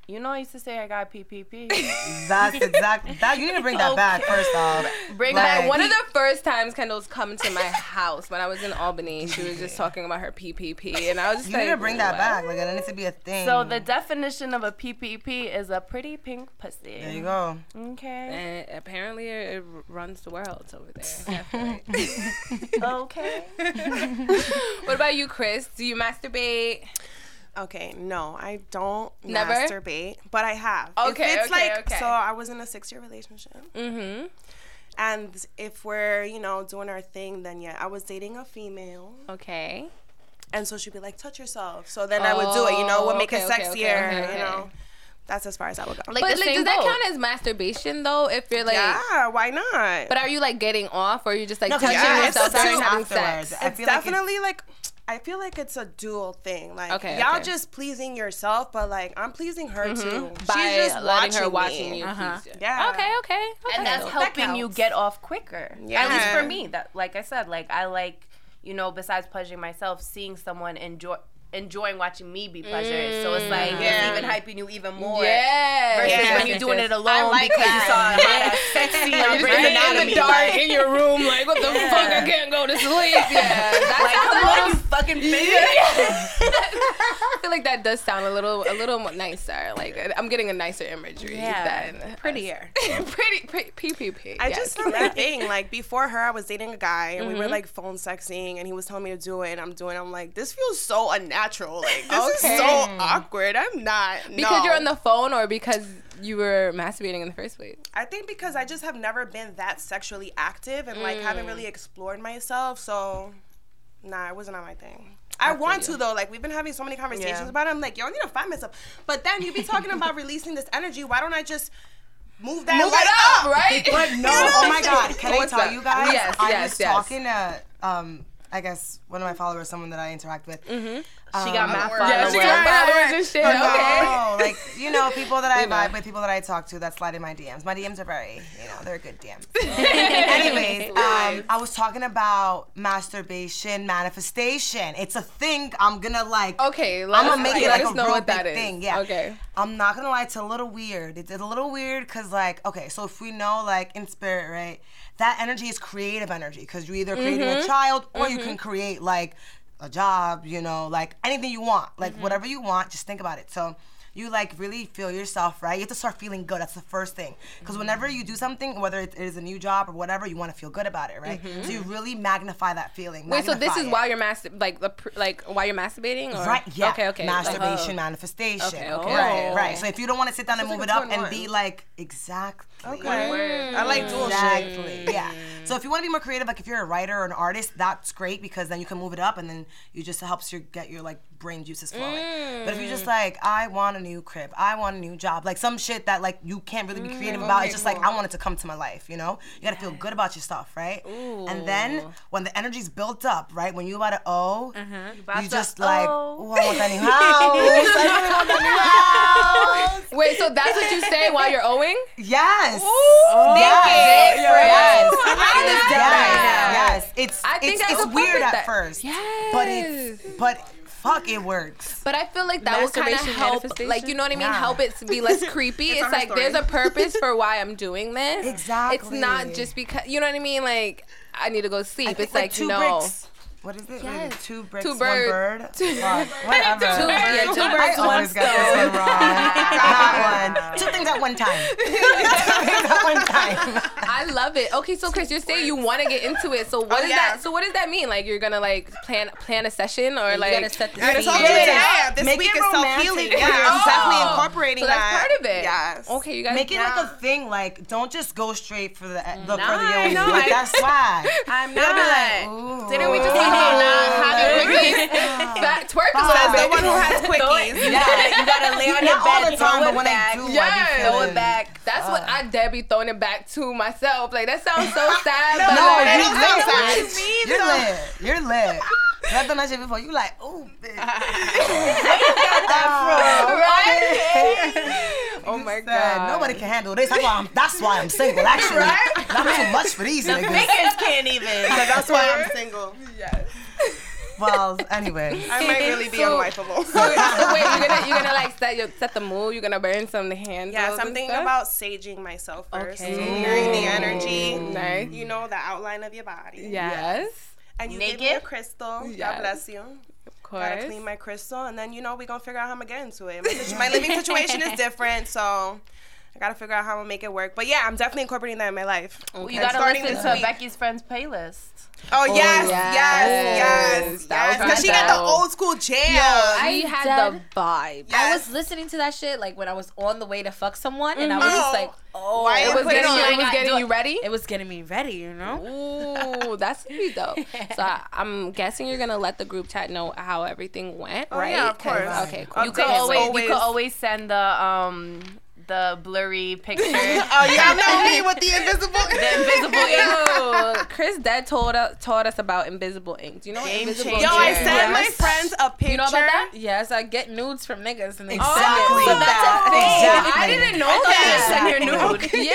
S3: you know, I used to say I got PPP.
S4: That's exactly that. You need to bring that back first off.
S3: Bring
S4: Like-
S3: back
S1: One of the first times Kendall's come to my house when I was in Albany, she was just talking about her PPP, and I was just
S4: You
S1: like,
S4: need to bring that
S1: what?
S4: back. Like, it needs to be a thing.
S3: So the definition of a PPP is a pretty pink pussy.
S4: there you go.
S3: Okay.
S1: And apparently, it runs the world over there.
S3: Okay.
S1: what about you, Chris? Do you masturbate?
S5: Okay, no, I don't
S1: Never?
S5: masturbate, but I have.
S1: Okay,
S5: if it's
S1: okay,
S5: like,
S1: okay.
S5: so I was in a six-year relationship,
S1: Mm-hmm.
S5: and if we're, you know, doing our thing, then yeah, I was dating a female,
S1: Okay.
S5: and so she'd be like, "Touch yourself." So then I would do it, you know, what make
S1: Oh,
S5: it
S1: okay, okay,
S5: sexier,
S1: okay, okay.
S5: you know. That's as far as I would go.
S3: Like
S1: But
S3: the
S1: like,
S3: same
S1: does that count as masturbation though? If you're like,
S5: yeah, why not?
S1: but are you like getting off, or are you just like
S4: No, 'cause
S1: touching
S5: yeah,
S1: yourself
S5: it's
S1: during having
S4: afterwards.
S1: sex?
S4: I
S5: it's
S4: feel like it's-
S5: definitely like, I feel like it's a dual thing. Like
S1: Okay,
S5: y'all
S1: okay.
S5: just pleasing yourself, but like I'm pleasing her too.
S1: By
S5: She's just
S1: letting
S5: watching
S1: her watching
S5: me.
S1: you.
S2: Uh-huh.
S1: please you.
S5: Yeah.
S1: Okay. Okay. okay.
S3: and that's
S2: That
S3: helping you get off quicker. Yeah. At least for me, that like I said, like I like you know, besides pleasuring myself, seeing someone enjoy enjoying watching me be pleasured. So it's like
S5: Yeah.
S3: it's even hyping you even more.
S1: Yeah.
S3: Versus
S5: Yeah.
S3: when you're doing it
S5: I
S3: alone
S5: like
S3: because
S5: that.
S3: you saw a hot ass on
S1: You're
S3: Grey's
S1: in the dark
S3: like,
S1: in your room, like, what the fuck? I can't go to sleep. Yeah, that
S3: like,
S1: sounds
S3: come
S1: a
S3: on, you fucking bitch.
S1: I feel like that does sound a little a little nicer. Like I'm getting a nicer imagery
S2: Yeah.
S1: than
S2: Prettier.
S1: pretty pretty PPP.
S5: I
S1: yes.
S5: just found that thing. Like before her, I was dating a guy and we
S1: Mm-hmm.
S5: were like phone sexing, and he was telling me to do it, and I'm doing. it. I'm like, this feels so unnatural. Like this
S1: Okay.
S5: is so awkward. I'm not
S1: because
S5: no.
S1: you're on the phone or because you were masturbating in the first place.
S5: I think because I just have never been that sexually active and like haven't
S1: Mm.
S5: really explored myself. So, nah, it wasn't on my thing. I, want to though. Like we've been having so many conversations
S1: Yeah.
S5: about it. I'm like, yo, I need to find myself. But then you be talking about releasing this energy. Why don't I just move that
S1: Move it up,
S5: up?
S1: right?
S4: But no, oh my God! Can I tell
S1: up?
S4: you guys?
S1: Yes,
S4: I
S1: yes,
S4: was
S1: yes.
S4: talking to, um, I guess one of my followers, someone that I interact with.
S3: She got mad
S5: Yeah,
S3: followers.
S5: she got
S1: followers and shit. Okay.
S4: No, like you know, people that I vibe with, people that I talk to, that slide in my DMs. My DMs are very, you know, they're good DMs. Anyways, um, I was talking about masturbation manifestation. It's a thing. I'm gonna like.
S1: Okay, let
S4: I'm gonna make it like a
S1: know
S4: real
S1: what
S4: big thing. Yeah.
S1: Okay.
S4: I'm not gonna lie, it's a little weird. It's, it's a little weird because, like, okay, so if we know, like, in spirit, right, that energy is creative energy because you're either creating
S1: Mm-hmm.
S4: a child or you can create, like, a job, you know, like anything you want, like,
S1: Mm-hmm.
S4: whatever you want, just think about it. So, you like really feel yourself, right? You have to start feeling good. That's the first thing. Because
S1: Mm-hmm.
S4: whenever you do something, whether it is a new job or whatever, you want to feel good about it, right? So you really magnify that feeling.
S1: Mm-hmm. Wait, so this is
S4: it.
S1: while you're mastur- like the pr- like while you're masturbating, or
S4: Right, yeah.
S1: Okay, okay. Like,
S4: Masturbation,
S1: oh.
S4: manifestation.
S1: Okay, okay,
S4: right, right. So if you don't want to sit down and move
S5: like
S4: it up and be like, exactly.
S5: Okay. I like dual
S4: Exactly.
S5: shit.
S4: Yeah. Mm. So if you want to be more creative, like if you're a writer or an artist, that's great because then you can move it up and then you just helps you get your like brain juices flowing. But if you're just mm. like, I want a new crib, I want a new job, like some shit that like you can't really be creative about. It's just like I mm. want it to come to my life. You know, you gotta feel good about your stuff, right? And then when the energy's built up, right, when you about to owe, uh-huh.
S3: about
S4: you
S3: to
S4: just like, oh, I want that new house. I want that new house.
S1: Wait, so that's what you say while you're owing?
S4: Yes.
S1: Oh,
S4: yes. Yes.
S1: I
S4: Yes.
S1: that.
S4: Yes. It's
S1: I think
S4: it's, it's weird at
S1: that.
S4: first.
S1: Yes.
S4: But it's but fuck it works.
S1: But I feel like that would kind of help, like you know what I mean,
S4: Yeah.
S1: help it to be less creepy. it's
S5: on her
S1: like there's a purpose for why I'm doing this.
S4: Exactly.
S1: It's not just because you know what I mean. Like I need to go sleep.
S4: I think
S1: it's like,
S4: two
S1: no.
S4: bricks. What is it?
S1: Yes.
S4: Like two bricks,
S1: Two
S4: one
S1: bird-
S4: bird.
S1: two-
S4: Fuck, whatever.
S1: Two- yeah, two birds,
S4: I
S1: one
S4: always got this one wrong. that one. Two things at one time. Two things at one time.
S1: I love it. Okay, so Chris, you're saying you want to get into it. So oh, what
S5: Oh,
S1: is
S5: yeah.
S1: that? So what does that mean? Like you're gonna like plan plan a session or
S2: You
S1: like
S2: gotta set the
S5: I
S2: scene.
S5: yeah, this
S4: Make
S5: week
S4: it
S5: is self healing. Yeah, I'm
S1: Oh.
S5: definitely incorporating
S1: so that's
S5: that.
S1: part of it.
S5: Yes.
S1: Okay, you guys
S4: Make it
S1: yeah.
S4: like a thing. Like, don't just go straight for the the for the yoni.
S3: no,
S4: like, that's why.
S3: I'm
S4: You be like,
S3: not.
S4: ooh.
S3: Didn't we just
S1: Oh.
S3: say nah, have quickly?
S1: Back, twerk a little bit.
S5: the one who has quickies.
S3: You gotta, you gotta lay on your
S4: Not
S3: bed,
S4: the time,
S3: throw
S4: but
S3: it
S4: when
S3: back.
S1: Yeah.
S3: Throw it back.
S1: That's what I dare be throwing it back to myself. Like that sounds so sad.
S5: No,
S1: but
S4: No,
S1: like,
S4: you lit.
S5: you mean,
S4: You're lit. You're lit. I've done that shit before. You like, ooh, bitch.
S1: Oh my god.
S4: Nobody can handle this. That's why I'm, that's why I'm single, actually. I'm too much for these niggas.
S3: Fingers can't even.
S5: That's why I'm single. Yes.
S4: Well, anyway.
S5: I might really be
S1: So-
S5: unwifeable.
S1: So wait, you're gonna you're gonna like set your set the mood. You're gonna burn some candles.
S5: Yes, I'm thinking
S1: stuff?
S5: about saging myself first.
S1: Okay.
S5: So hearing the energy.
S1: Nice.
S5: You know, the outline of your body.
S1: Yes,
S5: And you give me a crystal.
S1: Yes.
S5: God bless you.
S1: Of
S5: Gotta clean my crystal, and then you know we're gonna figure out how I'm gonna get into it. My, my living situation is different, so I gotta figure out how I'm gonna make it work. But yeah, I'm definitely incorporating that in my life.
S3: You gotta
S5: starting
S3: listen to
S5: week.
S3: Becky's friends playlist.
S5: Oh yes,
S1: yes.
S5: yes, yes,
S1: That was
S5: yes. Because she got the old school jam.
S1: I
S2: You
S1: had
S2: dead?
S1: the vibe.
S2: I was listening to that shit like when I was on the way to fuck someone, and I was just
S5: Oh.
S2: like, oh,
S5: Why
S1: It was getting,
S5: on?
S1: you,
S5: I
S1: it was getting you ready.
S2: it was getting me ready, you know.
S1: Ooh, that's sweet though. So I, I'm guessing you're gonna let the group chat know how everything went,
S5: Oh,
S1: right?
S5: yeah, of
S1: 'Cause-
S5: course.
S1: Okay, cool.
S3: You could always,
S5: always.
S3: you could always send the um the blurry picture.
S5: Oh, y'all know me with the invisible.
S3: the invisible ink.
S1: Chris Dead told us taught us about invisible ink. Do you know what
S3: Game
S1: invisible
S3: changer.
S5: Yo, I
S1: ink is?
S5: sent my friends a picture.
S1: You know about that?
S2: Yes, I get nudes from niggas and they
S4: Exactly.
S2: send it.
S4: So oh, that's a thing. Exactly.
S3: I didn't know that. Send your nude.
S2: Yeah,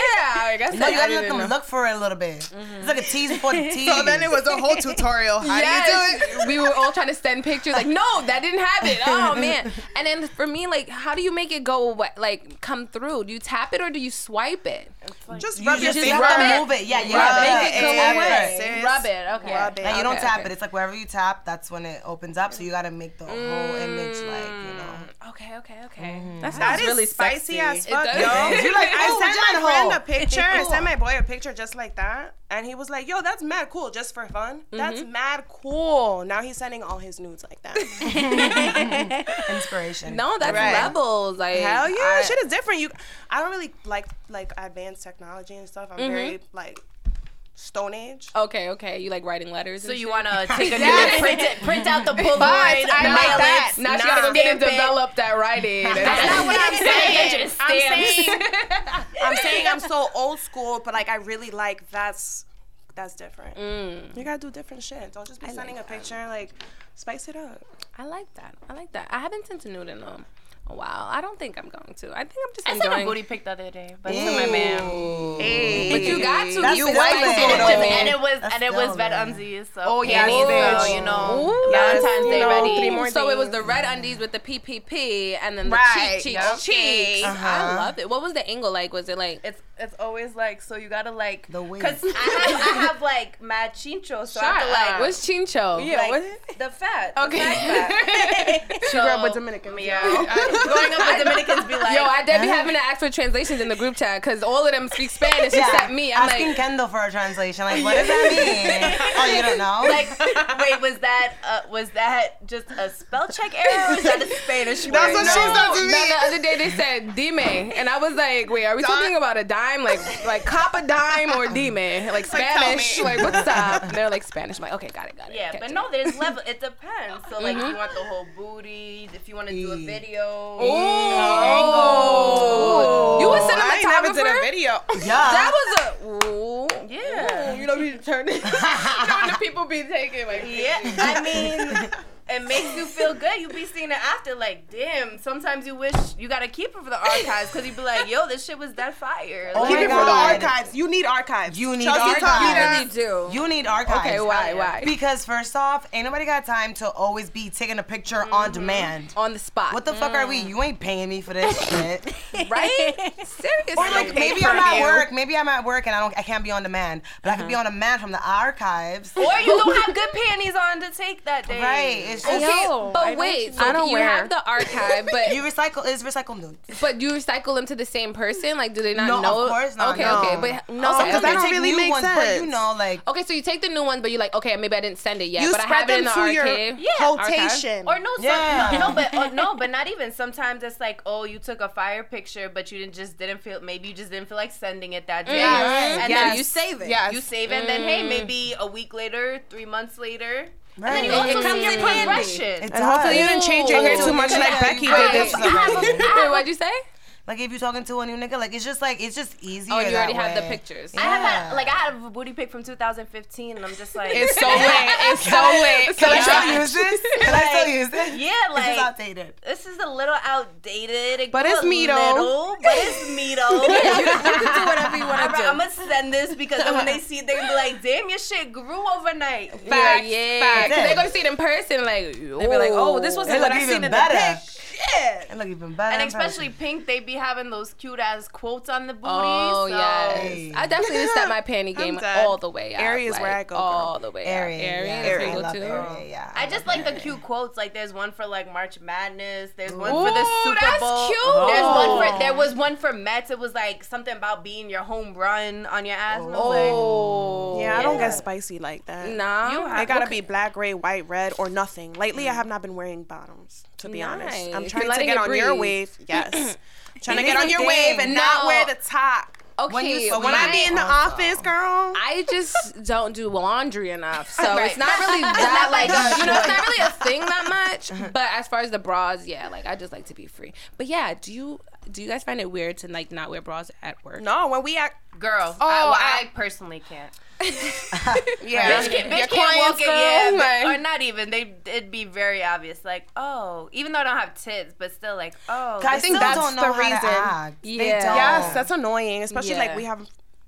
S2: I guess
S4: No, you gotta let them
S2: know.
S4: look for it a little bit. It's like a tease before the tease.
S5: So then it was a whole tutorial. How do you do it?
S1: we were all trying to send pictures like no that didn't happen oh man and then for me like how do you make it go away, like come through do you tap it or do you swipe it
S5: Just
S4: You
S5: rub your
S4: just
S5: finger.
S4: have
S1: rub
S4: to
S1: it.
S4: move it. Yeah, you
S5: Rub
S4: have to
S5: it.
S4: make it go away.
S1: rub it okay
S5: Rub it.
S4: Like you don't
S1: Okay,
S4: tap
S1: okay.
S4: it. It's like wherever you tap, that's when it opens up. So you gotta make the whole image like you know.
S1: Okay okay okay mm-hmm.
S2: That
S5: That
S2: sounds really
S5: spicy
S2: sexy.
S5: as fuck,
S1: does.
S5: yo.
S4: You're like,
S5: I
S4: oh,
S5: sent my
S4: vagina
S5: friend a picture. I sent my boy a picture just like that, and he was like, "Yo, that's mad cool, just for fun. Mm-hmm. That's mad cool." Now he's sending all his nudes like that.
S4: Inspiration.
S1: no that's
S5: Right.
S1: levels like
S5: Hell yeah,
S1: I-
S5: shit is different. You, I don't really like like advanced technology and stuff. I'm mm-hmm. very like Stone Age.
S1: okay okay you like writing letters
S3: So you want to take a nude, print it, print out the Polaroid,
S1: I
S3: mail
S1: like that.
S3: it,
S1: Now she gotta go get and
S3: develop it.
S1: that writing.
S5: That's not what I'm saying. I'm saying, I'm saying I'm so old school, but like I really like that's that's different. Mm. You gotta do different shit. Don't just be sending a picture. Like spice it up.
S1: I like that. I like that. I haven't sent a nude in um, a, a. I don't think I'm going to. I think I'm just
S3: I sent a booty pic the other day, but to my man.
S1: But you got to.
S4: That's
S1: you
S4: still
S1: white
S3: And it
S1: though.
S3: was, and it was,
S4: That's
S3: and it was red undies. So
S1: Oh, yeah,
S3: panties,
S1: bitch.
S3: so, you know,
S1: Ooh.
S3: Valentine's Day
S5: You
S3: ready.
S5: three more
S1: So it was the red undies with the PPP and then the
S5: Right,
S1: cheek, cheek,
S5: yup.
S1: cheeks. I
S4: Uh-huh.
S1: love it. What was the angle like? Was it like?
S3: It's it's always like so you gotta like
S4: The wig.
S3: because I have, I have like mad chincho so I have to like
S1: What's chincho?
S2: Yeah,
S3: like
S2: what?
S3: the fat the
S1: Okay.
S3: fat fat.
S5: She grew up with Dominican.
S3: Yeah, growing up with Dominicans be like
S1: Yo, I did be having to ask for translations in the group chat because all of them speak Spanish
S4: Yeah.
S1: except me. I'm
S4: Asking
S1: like,
S4: Kendall for a translation. Like, what does that mean? oh, you don't know?
S3: like wait was that uh, was that just a spell check error or was that a Spanish word?
S5: That's what she
S1: no.
S5: said to me.
S1: No, the other day they said dime, and I was like, wait, are we talking about a dime, like like cop a dime or dime, like
S5: Like,
S1: Spanish?
S5: me.
S1: Like, what's up? And they're like Spanish. I'm like, okay, got it, got it.
S3: Yeah,
S1: catch
S3: but
S1: it.
S3: no, there's level. It depends. So like, if you want the whole booty, if you want to do a video,
S1: Oh, you a
S5: I ain't never did a video.
S4: yeah.
S1: That was a. Ooh.
S3: yeah,
S1: You know, you turn it. Knowing the people be taking like.
S3: yeah. I mean, it makes you feel good. You be seeing it after, like, damn. Sometimes you wish you gotta keep it for the archives because you be like, yo, this shit was that fire.
S4: Oh
S5: Keep
S4: my
S5: it for the archives. You need archives.
S4: You need
S5: Chelsea taught me
S4: archives.
S5: that.
S2: do.
S4: You need archives.
S1: Okay, why, why?
S4: Because first off, ain't nobody got time to always be taking a picture on mm-hmm. demand.
S1: On the spot.
S4: What the fuck are we? Mm. You ain't paying me for this shit.
S1: right? Seriously.
S4: Or like maybe I'm at work. Maybe I'm at work and I don't. I can't be on demand. But I can be uh-huh. on demand from the archives.
S3: or you don't have good panties on to take that day.
S4: Right. It's just
S1: Okay,
S2: Yo,
S1: but
S2: know
S1: wait,
S2: what
S1: so
S2: I don't
S1: you
S2: wear-
S1: have the archive, but
S4: you recycle. Is recycle nudes.
S1: but you recycle them to the same person? Like, do they not
S4: No, of
S1: know?
S4: course not,
S1: Okay,
S4: no.
S1: okay, but no.
S5: Also,
S1: okay,
S5: 'cause
S1: okay.
S5: that don't
S4: take
S5: really
S4: new
S5: make
S4: ones, But you know, like
S1: Okay, so you take the new ones, but you're like, okay, maybe I didn't send it yet,
S5: You
S1: but I
S5: spread
S1: have it in the
S5: archive. your
S1: archive.
S5: quotation.
S3: Or no, some,
S4: Yeah.
S3: no, no, but uh, no, but not even. Sometimes it's like, oh, you took a fire picture, but you didn't just didn't feel. Maybe you just didn't feel like sending it that day.
S4: Yes.
S3: And
S5: Yes.
S3: then you save it.
S5: Yes.
S3: You save it, and then hey, maybe a week later, three months later, and then you
S4: It-
S3: also
S4: it comes
S3: your
S4: in handy.
S3: progression.
S4: It
S5: And hopefully you didn't change your hair
S4: oh,
S5: too much like Becky did
S4: did.
S5: this.
S1: Wait, what'd you say?
S4: Like if you're talking to a new nigga, like it's just like it's just easier.
S1: Oh, you already
S4: that
S1: have the
S4: way.
S1: pictures.
S3: I have had, like I had a booty pic from 2015, and I'm just like,
S5: It's so lit. It's so lit.
S4: Can I still use this? Can I still use this?
S3: yeah, like
S4: This is outdated.
S3: this is a little outdated. It
S5: But
S3: grew
S5: it's
S3: a
S5: me, though.
S3: little, But it's me though.
S2: You can do whatever you want
S3: I'm,
S2: to do.
S3: I'm gonna send this because then when they see it, they're gonna be like, "Damn, your shit grew overnight."
S5: Facts,
S1: yeah,
S5: facts.
S1: because they're gonna see it in person. Like,
S2: They be like, oh, this wasn't
S4: It
S2: what
S4: look
S2: I
S4: even
S2: seen in
S4: better.
S2: the pic.
S3: Yeah.
S4: It look even better.
S3: And especially. Pink, they be having those cute ass quotes on the booty.
S1: Oh
S3: so.
S1: yes, I definitely just set my panty game all the way. Out,
S5: Aerie is
S1: like,
S5: where I go, girl.
S1: All the way.
S4: Aerie,
S1: out. Aerie,
S4: yeah,
S1: is where
S4: I love
S1: too.
S4: Aerie, yeah.
S3: I just
S4: love
S3: like the cute quotes. Like there's one for like March Madness. There's one
S1: Ooh,
S3: for the Super
S1: that's
S3: Bowl.
S1: cute.
S3: There's one
S1: Oh.
S3: for there was one for Mets. It was like something about being your home run on your ass. And I was like,
S1: Oh,
S5: Yeah, I don't get spicy like that.
S1: Nah,
S3: You
S5: I gotta be black, gray, white, red, or nothing. Lately, I mm. have not been wearing bottoms, to be honest. I'm trying to
S1: letting
S5: get
S1: it
S5: on your
S1: breathe.
S5: wave. Yes. trying to get on your
S4: thing.
S5: wave and not wear the top.
S1: Okay,
S4: When you-
S5: But when I be in the
S4: Also.
S5: office, girl,
S1: I just don't do laundry enough, so
S3: Right.
S1: it's not really that like
S4: like-
S1: you know it's not really a thing that much. Uh-huh. But as far as the bras, yeah, like I just like to be free. But yeah, do you do you guys find it weird to like not wear bras at work?
S5: no, when we act,
S3: Girl,
S5: Oh,
S3: I, well,
S5: I-
S3: I personally can't.
S5: yeah,
S3: Bitch can't, bitch can't
S5: clients,
S3: walk in,
S5: girl,
S3: yeah, but- or not even. They it'd be very obvious, like oh, even though I don't have tits, but still like oh,
S4: I
S5: think
S4: still
S5: that's
S4: don't know
S5: the reason.
S4: act. They
S1: Yeah.
S4: don't.
S5: Yes, that's annoying, especially
S1: Yeah.
S5: like we have.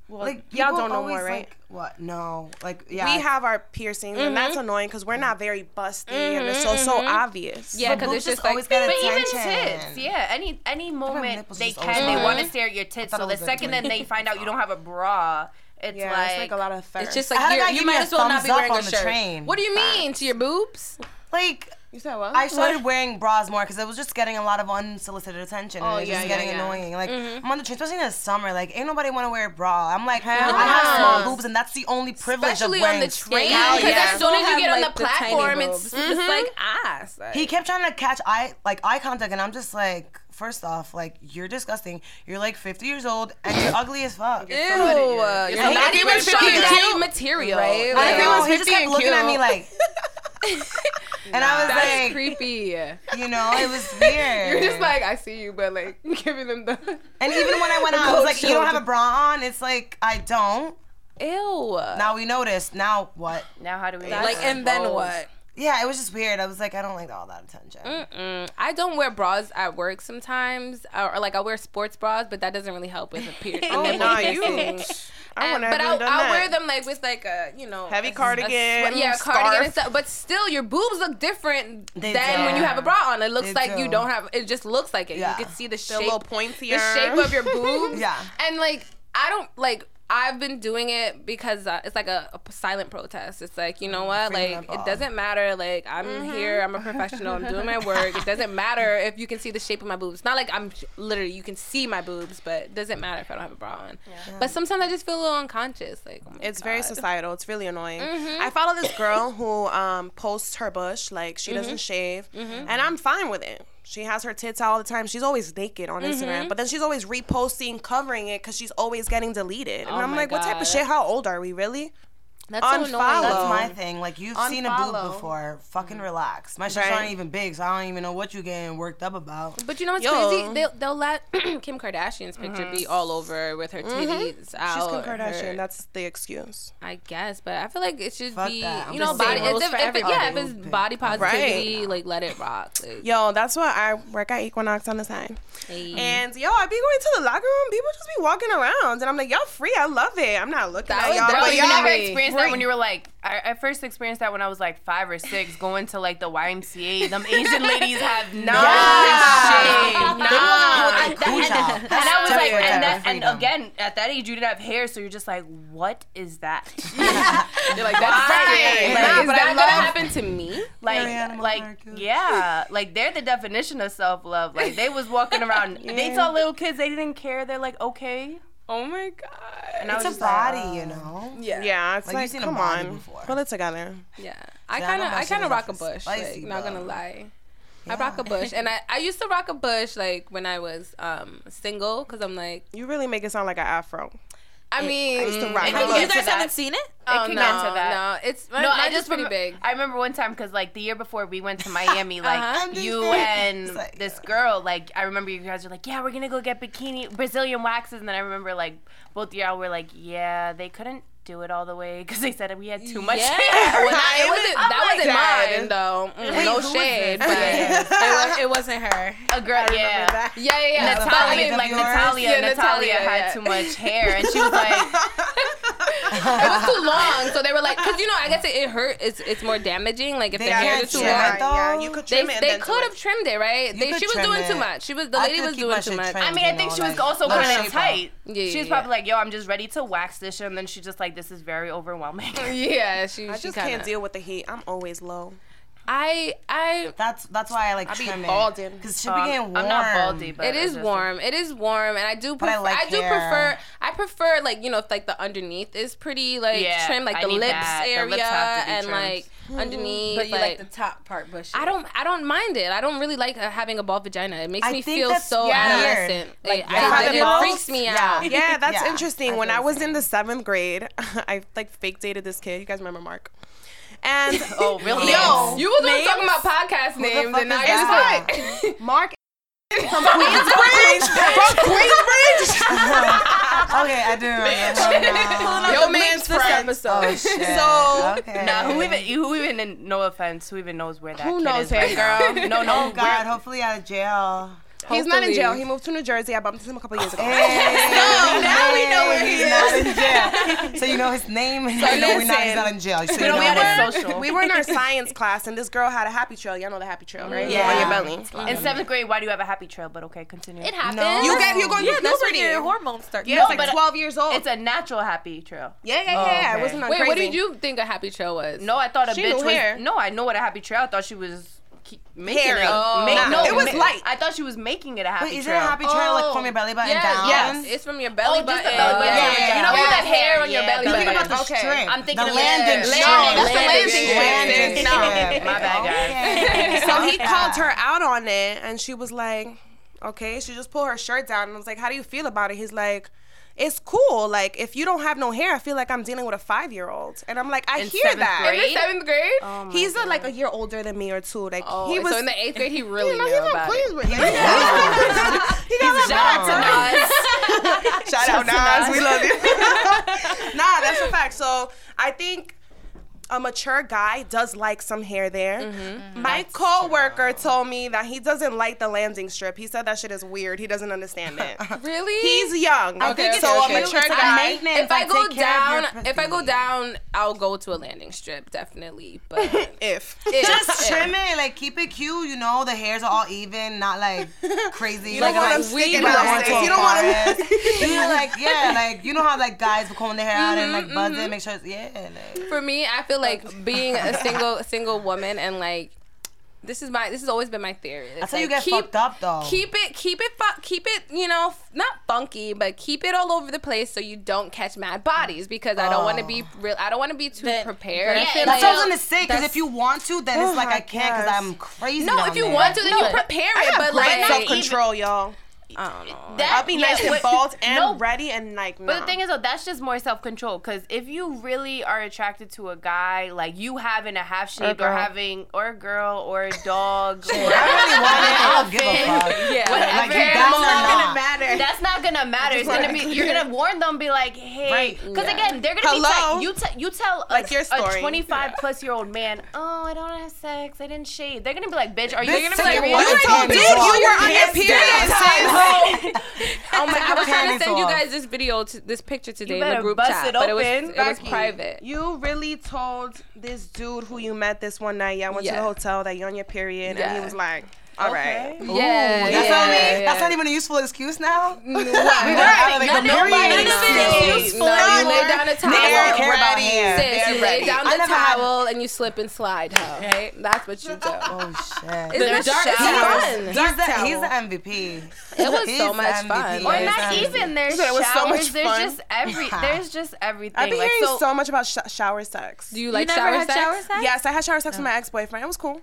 S5: Well,
S4: like
S5: y'all don't know
S4: always,
S5: more, right?
S4: Like, what? No, like yeah.
S5: we have our piercings, and that's mm-hmm. annoying because we're not very busty, and it's so so mm-hmm. obvious.
S1: Yeah, because it's
S4: just
S1: just like
S4: always get
S3: But even tits, yeah. Any any moment they can, they want to stare at your tits. So the second that they find out you don't have a bra, it's
S5: yeah,
S3: like,
S5: it's like a lot of thirst.
S1: It's just like
S4: had a
S1: you're,
S4: guy
S1: you
S4: give
S1: might as well not be wearing a
S4: on the
S1: shirt.
S4: train.
S1: What do you mean to your boobs?
S4: like
S5: you said what?
S4: I started wearing bras more because it was just getting a lot of unsolicited attention.
S5: Oh,
S4: and it was
S5: yeah,
S4: just
S5: yeah,
S4: getting
S5: yeah.
S4: annoying. Like
S1: Mm-hmm.
S4: I'm on the train, especially in the summer. Like ain't nobody want to wear a bra. I'm like
S5: Hell
S4: I have
S1: no.
S4: small boobs, and that's the only privilege
S1: Especially
S4: of wearing
S1: on the train,
S5: Hell
S1: because
S5: yeah.
S1: as soon as you
S2: Still
S1: get on the
S2: like, the tiny
S1: platform,
S2: boobs.
S1: it's just like ass. Like,
S4: He kept trying to catch eye like eye contact, and I'm just like, first off, like you're disgusting. You're like 50 years old, and you're ugly as fuck.
S1: Ew,
S5: somebody-
S1: uh,
S5: you're
S1: you're not
S5: somebody-
S1: even
S5: If he was 50 and
S1: daddy
S5: cute,
S1: material.
S2: right?
S1: Like,
S4: I
S5: Like,
S4: know.
S5: was
S4: He just
S5: 50
S4: kept
S5: and
S4: looking at me like, and I was
S1: That's
S4: like,
S1: creepy.
S4: you know, it was weird.
S1: You're just like, I see you, but like giving them the
S4: and even when I went out, I was like, you don't have a bra on. It's like I don't.
S1: ew.
S4: Now we noticed. Now what?
S3: now how do we
S2: Like, and then what?
S4: Yeah, it was just weird. I was like, I don't like all that attention.
S1: Mm, I don't wear bras at work sometimes, or, or, like I wear sports bras, but that doesn't really help with the period.
S5: Oh, nah, you- I
S1: and, but I'll, I'll wear them like with like a you know
S5: Heavy
S1: a- a
S5: cardigan,
S1: sweat- yeah,
S5: scarf.
S1: cardigan and stuff. But still, your boobs look different
S4: They
S1: than
S4: do.
S1: when you have a bra on. It looks
S4: They
S1: like you
S4: do.
S1: don't have. It just looks like it.
S4: Yeah.
S1: You can see the
S5: a
S1: shape,
S5: little
S1: the shape of your boobs.
S4: Yeah.
S1: and like I don't like. I've been doing it because uh, it's like a, a silent protest. It's like you know mm, what,
S4: Freeing
S1: like it doesn't matter. Like I'm mm-hmm. here, I'm a professional, I'm doing my work. It doesn't matter if you can see the shape of my boobs. Not like I'm literally you can see my boobs, but it doesn't matter if I don't have a bra on. But sometimes I just feel a little unconscious. Like oh
S5: It's very societal. It's really annoying. Mm-hmm. I follow this girl who um, posts her bush, like she mm-hmm. doesn't shave, and I'm fine with it. She has her tits out all the time. She's always naked on Instagram, mm-hmm. but then she's always reposting, covering it because she's always getting deleted. And
S1: Oh
S5: I'm like, what type of shit? How old are we, really?
S1: That's so annoying.
S4: That's my thing. Like you've seen a boob before. Fucking mm-hmm. relax. My shits
S5: Right.
S4: aren't even big, so I don't even know what you're getting worked up about.
S1: But you know what's
S5: Yo.
S1: crazy? They'll, they'll let Kim Kardashian's picture be mm-hmm. all over with her mm-hmm. titties out.
S5: She's Kim Kardashian.
S1: her-
S5: That's the excuse.
S1: I guess, but I feel like it should
S4: Fuck
S1: be, you know, body.
S2: saying
S1: If, if, it- yeah, if it's body positivity, like let it rock. Like,
S5: Yo, that's what I work at Equinox on the side.
S1: hey.
S5: And yo, I be going to the locker room. People just be walking around, and I'm like, y'all free. I love it. I'm not looking
S1: That
S5: at y'all.
S1: dope.
S5: But
S1: You
S3: you
S5: y'all
S3: never
S1: Free.
S3: experienced that when you were like I, I first experienced that when I was like five or six, going to like the YMCA. Them Asian ladies have no shame. Nah. And, and I was like, and, that, and again, at that age, you didn't have hair, so you're just like, what is that?
S1: You're like, that's
S3: Why?
S1: scary.
S3: Like,
S1: Like, is
S3: but
S1: that gonna
S3: love-
S1: happen to me?
S3: Like,
S4: Hairy
S3: like,
S4: are cute.
S3: yeah, like they're the definition of self love. Like they was walking around, they saw little kids, they didn't care. They're like, okay.
S1: Oh my god.
S3: And
S4: It's a
S3: just like,
S4: body, you know.
S1: Yeah.
S5: Yeah, it's
S4: Like,
S5: like,
S4: you've seen a
S5: come
S4: body
S5: on,
S4: before.
S5: pull it together.
S1: Yeah, I kind of, I kind of rock a bush.
S4: spicy,
S1: like, not gonna lie, I rock a bush, and I, I used to rock a bush like when I was um single, cause I'm like,
S5: You really make it sound like an afro.
S1: I mean,
S5: used to rock
S1: it can.
S2: You guys
S1: that.
S2: haven't seen it?
S1: Oh,
S3: can
S1: no,
S3: get to that.
S1: No, it's my,
S3: No,
S1: mine's
S3: I
S1: just
S3: just
S1: pretty
S3: remember,
S1: big.
S3: I remember one time because like the year before we went to Miami, like
S1: Uh-huh.
S3: you and
S4: like,
S3: this girl, like I remember you guys were like, yeah, we're gonna go get bikini Brazilian waxes, and then I remember like both of y'all were like, yeah, they couldn't do it all the way because they said we had too much
S1: Yeah,
S3: hair.
S1: well, not- it wasn't,
S3: Oh
S1: that
S3: my
S1: wasn't
S5: God.
S1: mine though. Mm,
S4: Wait,
S1: no
S4: who was
S1: shade, but yeah,
S2: It, was, it wasn't her.
S3: A girl, yeah.
S1: yeah, yeah.
S3: Natalia,
S1: But I mean,
S3: like? Natalia,
S1: Yeah,
S3: Natalia,
S1: Natalia,
S3: had
S1: yeah.
S3: too much hair, and she was like,
S1: it was too long, so they were like, because you know, I guess it, it hurt. It's it's more damaging. Like if
S4: They
S1: the hair is too
S4: trim
S1: long.
S5: yeah, you could
S1: They,
S5: trim it.
S1: they could have trimmed it, right? They, she was doing
S4: it.
S1: too much. She was the lady was doing too much.
S3: I mean, I think she was also
S4: let
S3: kind of tight.
S1: Yeah,
S3: she was probably like, yo, I'm just ready to wax this shit, and then she's just like, this is very overwhelming.
S1: Yeah, she.
S5: I just can't deal with the heat. I'm always low.
S1: I I
S4: That's that's why I like
S5: I be
S4: trim
S5: balding.
S4: because she
S3: Um,
S4: be getting warm.
S3: I'm not baldy, but
S1: it is
S3: I
S1: is warm. It is warm, and I do.
S4: But I
S1: Prefer,
S4: like
S1: I do
S4: hair.
S1: prefer. I prefer like you know if like the underneath is pretty like
S3: Yeah,
S1: trim, like
S3: I
S1: the
S3: need
S1: lips
S3: that. The
S1: area
S3: lips have
S1: and
S3: trimmed.
S1: like underneath.
S2: But you like,
S1: like
S2: the top part bushy.
S1: I don't. I don't mind it. I don't really like uh, having a bald vagina. It makes
S4: I
S1: me feel so
S4: weird.
S1: adolescent.
S2: Like,
S1: Like,
S2: yeah.
S1: I,
S5: Have
S1: it,
S5: balls?
S1: freaks me
S4: Yeah.
S1: out.
S5: Yeah, that's
S4: Yeah,
S5: interesting.
S2: I
S5: when I was in the seventh grade, I like fake dated this kid. You guys remember Mark? And
S3: Oh, real
S5: Yo.
S1: You was
S5: Names?
S1: talking about podcast names, and now you're like,
S5: Mark from Queensbridge. from Queensbridge.
S4: Okay, I do remember.
S5: Yo, man's
S2: this episode.
S4: Oh shit.
S5: So-
S4: okay.
S3: Nah, who even who even no offense, who even knows where that
S5: Who knows
S3: is
S5: him,
S3: right
S5: girl?
S3: No, no,
S4: Oh God, hopefully out of jail.
S5: He's not in jail. He moved to New Jersey. I bumped into him a couple years ago.
S4: Hey,
S5: now we know where he
S4: he's not in jail. So you know his name, and you know we're not, he's not in jail. So you
S3: don't
S4: know
S3: have
S4: that.
S3: his social.
S5: we were in our science class, and this girl had a happy trail. Y'all know the happy trail, right?
S4: Yeah.
S5: On your belly.
S3: In seventh grade, why do you have a happy trail? But okay, continue.
S1: it happens.
S4: No.
S5: You get you're going
S2: Yeah,
S5: through
S2: that's when
S5: puberty.
S2: your hormones start.
S5: Yeah,
S3: No,
S5: it's like
S3: but
S5: 12 years old.
S3: It's a natural happy trail.
S5: yeah, yeah,
S3: Oh,
S5: yeah.
S3: okay.
S5: It wasn't that
S1: Wait,
S5: crazy.
S1: what did you think a happy trail was?
S3: No, I thought a
S5: She
S3: bitch
S5: knew
S3: was.
S5: hair.
S3: No, I know what a happy trail. I thought she was keep making
S5: Hairy.
S3: it.
S5: Oh.
S3: make- no,
S5: it was
S3: ma-
S5: light.
S3: I thought she was making it a happy
S4: Wait, is it
S3: trail.
S4: a happy trail like from your belly button
S1: yeah,
S4: down?
S1: Yes, it's from your belly
S3: Oh, just
S1: button.
S3: the belly button.
S4: Yeah, yeah,
S1: You know
S4: Yeah.
S1: the hair on your
S3: Yeah,
S1: belly
S3: belly
S4: Think
S1: button.
S4: about the
S5: Okay.
S4: strip.
S3: I'm thinking
S4: the
S3: of
S4: landing
S3: the-
S4: strip.
S3: landing- that's the
S5: landing
S4: strip.
S5: strip.
S4: Landing
S5: No.
S3: My bad, guys.
S4: Oh,
S5: so he called her out on it, and she was like, "Okay." She just pulled her shirt down, and I was like, "How do you feel about it?" He's like. It's cool. Like if you don't have no hair, I feel like I'm dealing with a five year old, and I'm like, I
S3: In
S5: hear
S3: seventh
S5: that.
S1: In the seventh grade?
S5: He's uh, like a year older than me or two. Like
S1: Oh,
S5: he was.
S1: so in the eighth grade, he really
S5: you know,
S1: knew
S5: he's
S1: about it.
S5: with he got
S3: Shout out to Nas.
S5: Shout out
S3: to
S5: Nas, we love you. nah, that's a fact. So I think a mature guy does like some hair there.
S1: Mm-hmm. mm-hmm.
S5: My coworker told me that he doesn't like the landing strip. He said that shit is weird. He doesn't understand it.
S1: Really?
S5: He's young.
S1: Okay,
S5: so
S1: okay,
S5: a
S1: okay.
S5: mature
S1: It's a
S5: guy.
S4: maintenance.
S1: if I
S4: like,
S1: go
S4: take care of
S1: down, if I go down, I'll go to a landing strip, definitely. But
S5: If
S1: if-
S4: Just
S1: if-
S4: trim it, like keep it cute. You know, the hairs are all even, not like crazy.
S5: You don't
S4: like,
S5: want
S4: like,
S5: them sticking out.
S4: to a
S5: You don't want 'em-
S4: forest. You know, like yeah, like you know how like guys will comb their hair out and like mm-hmm, buzz it, mm-hmm. make sure it's yeah. Like,
S1: for me, I feel like being a single single woman and like this is my this has always been my theory. It's
S4: That's how you
S1: like,
S4: get fucked up though.
S1: Keep it, keep it, fu- keep it. You know, f- not funky, but keep it all over the place so you don't catch mad bodies because I don't want to be real. I don't want to be too
S2: That-
S1: prepared.
S2: Yeah,
S4: That's
S1: like-
S4: what I was gonna say. Because if you want to, then it's like
S5: I
S4: I can't because. I'm crazy.
S1: no,
S4: down
S1: if you
S4: there.
S1: want to, then you prepare it.
S5: have
S1: But like,
S5: self control, y'all.
S1: I don't know.
S3: That-
S5: I'll be nice
S3: yeah,
S5: and
S3: but-
S5: bald and
S3: no,
S5: ready and like.
S3: But
S5: nah.
S3: the thing is, though, that's just more self control. Because if you really are attracted to a guy, like you having a half shaped or,
S5: girl.
S3: having, or a girl or a dog, or
S4: I really want it. I don't give a fuck.
S1: Yeah,
S3: Whatever.
S4: Like, you
S3: It's
S4: down or
S3: not
S4: not?
S3: gonna matter. That's not gonna matter. It's gonna be. You're gonna warn them. Be like, hey,
S4: Right.
S3: because
S1: Yeah.
S3: again, they're gonna
S5: Hello?
S3: be. Te- you te- you tell
S5: Like
S3: a,
S5: your
S3: a
S5: story.
S3: 25 plus year old man, oh, I don't have sex. I didn't shave. They're gonna be like, bitch, are you?
S4: Bitch,
S3: gonna
S4: take
S3: be like,
S4: white
S5: told dude you were on your period,
S4: down.
S5: sis.
S1: Oh my! I was trying to send you guys this video, to, this picture today in the group chat,
S3: it
S1: but it was it was private.
S5: You really told this dude who you met this one night, y'all went to the hotel that you're on your period, and he was like, all right.
S1: Yeah,
S4: That's,
S1: yeah,
S4: not,
S1: yeah.
S4: that's not even a useful excuse now.
S1: Right.
S4: Like,
S3: None
S4: the
S3: of- none of
S4: is
S3: it is useful.
S1: No, you lay down a
S4: They don't
S1: towel.
S4: care about
S5: ready.
S1: Sis,
S5: They're
S1: you lay down the
S4: never had-
S1: towel and you slip and slide, huh? Right? That's what you do.
S4: Oh shit.
S1: Isn't it
S3: dark
S1: it's fun?
S4: He's
S5: Dark
S4: the, he's the MVP.
S1: It was
S4: He's
S1: so much
S4: MVP.
S1: fun.
S3: Or not
S4: I'm-
S3: even. There's
S5: said it was so
S3: showers.
S5: much
S3: there's just every. There's just everything.
S5: I've been
S3: like,
S5: hearing
S3: so,
S5: so, much about sh- shower sex.
S1: Do you like
S2: never
S1: shower
S2: had
S1: sex?
S2: shower sex?
S5: yes, I had shower sex with oh. my ex boyfriend. It was cool.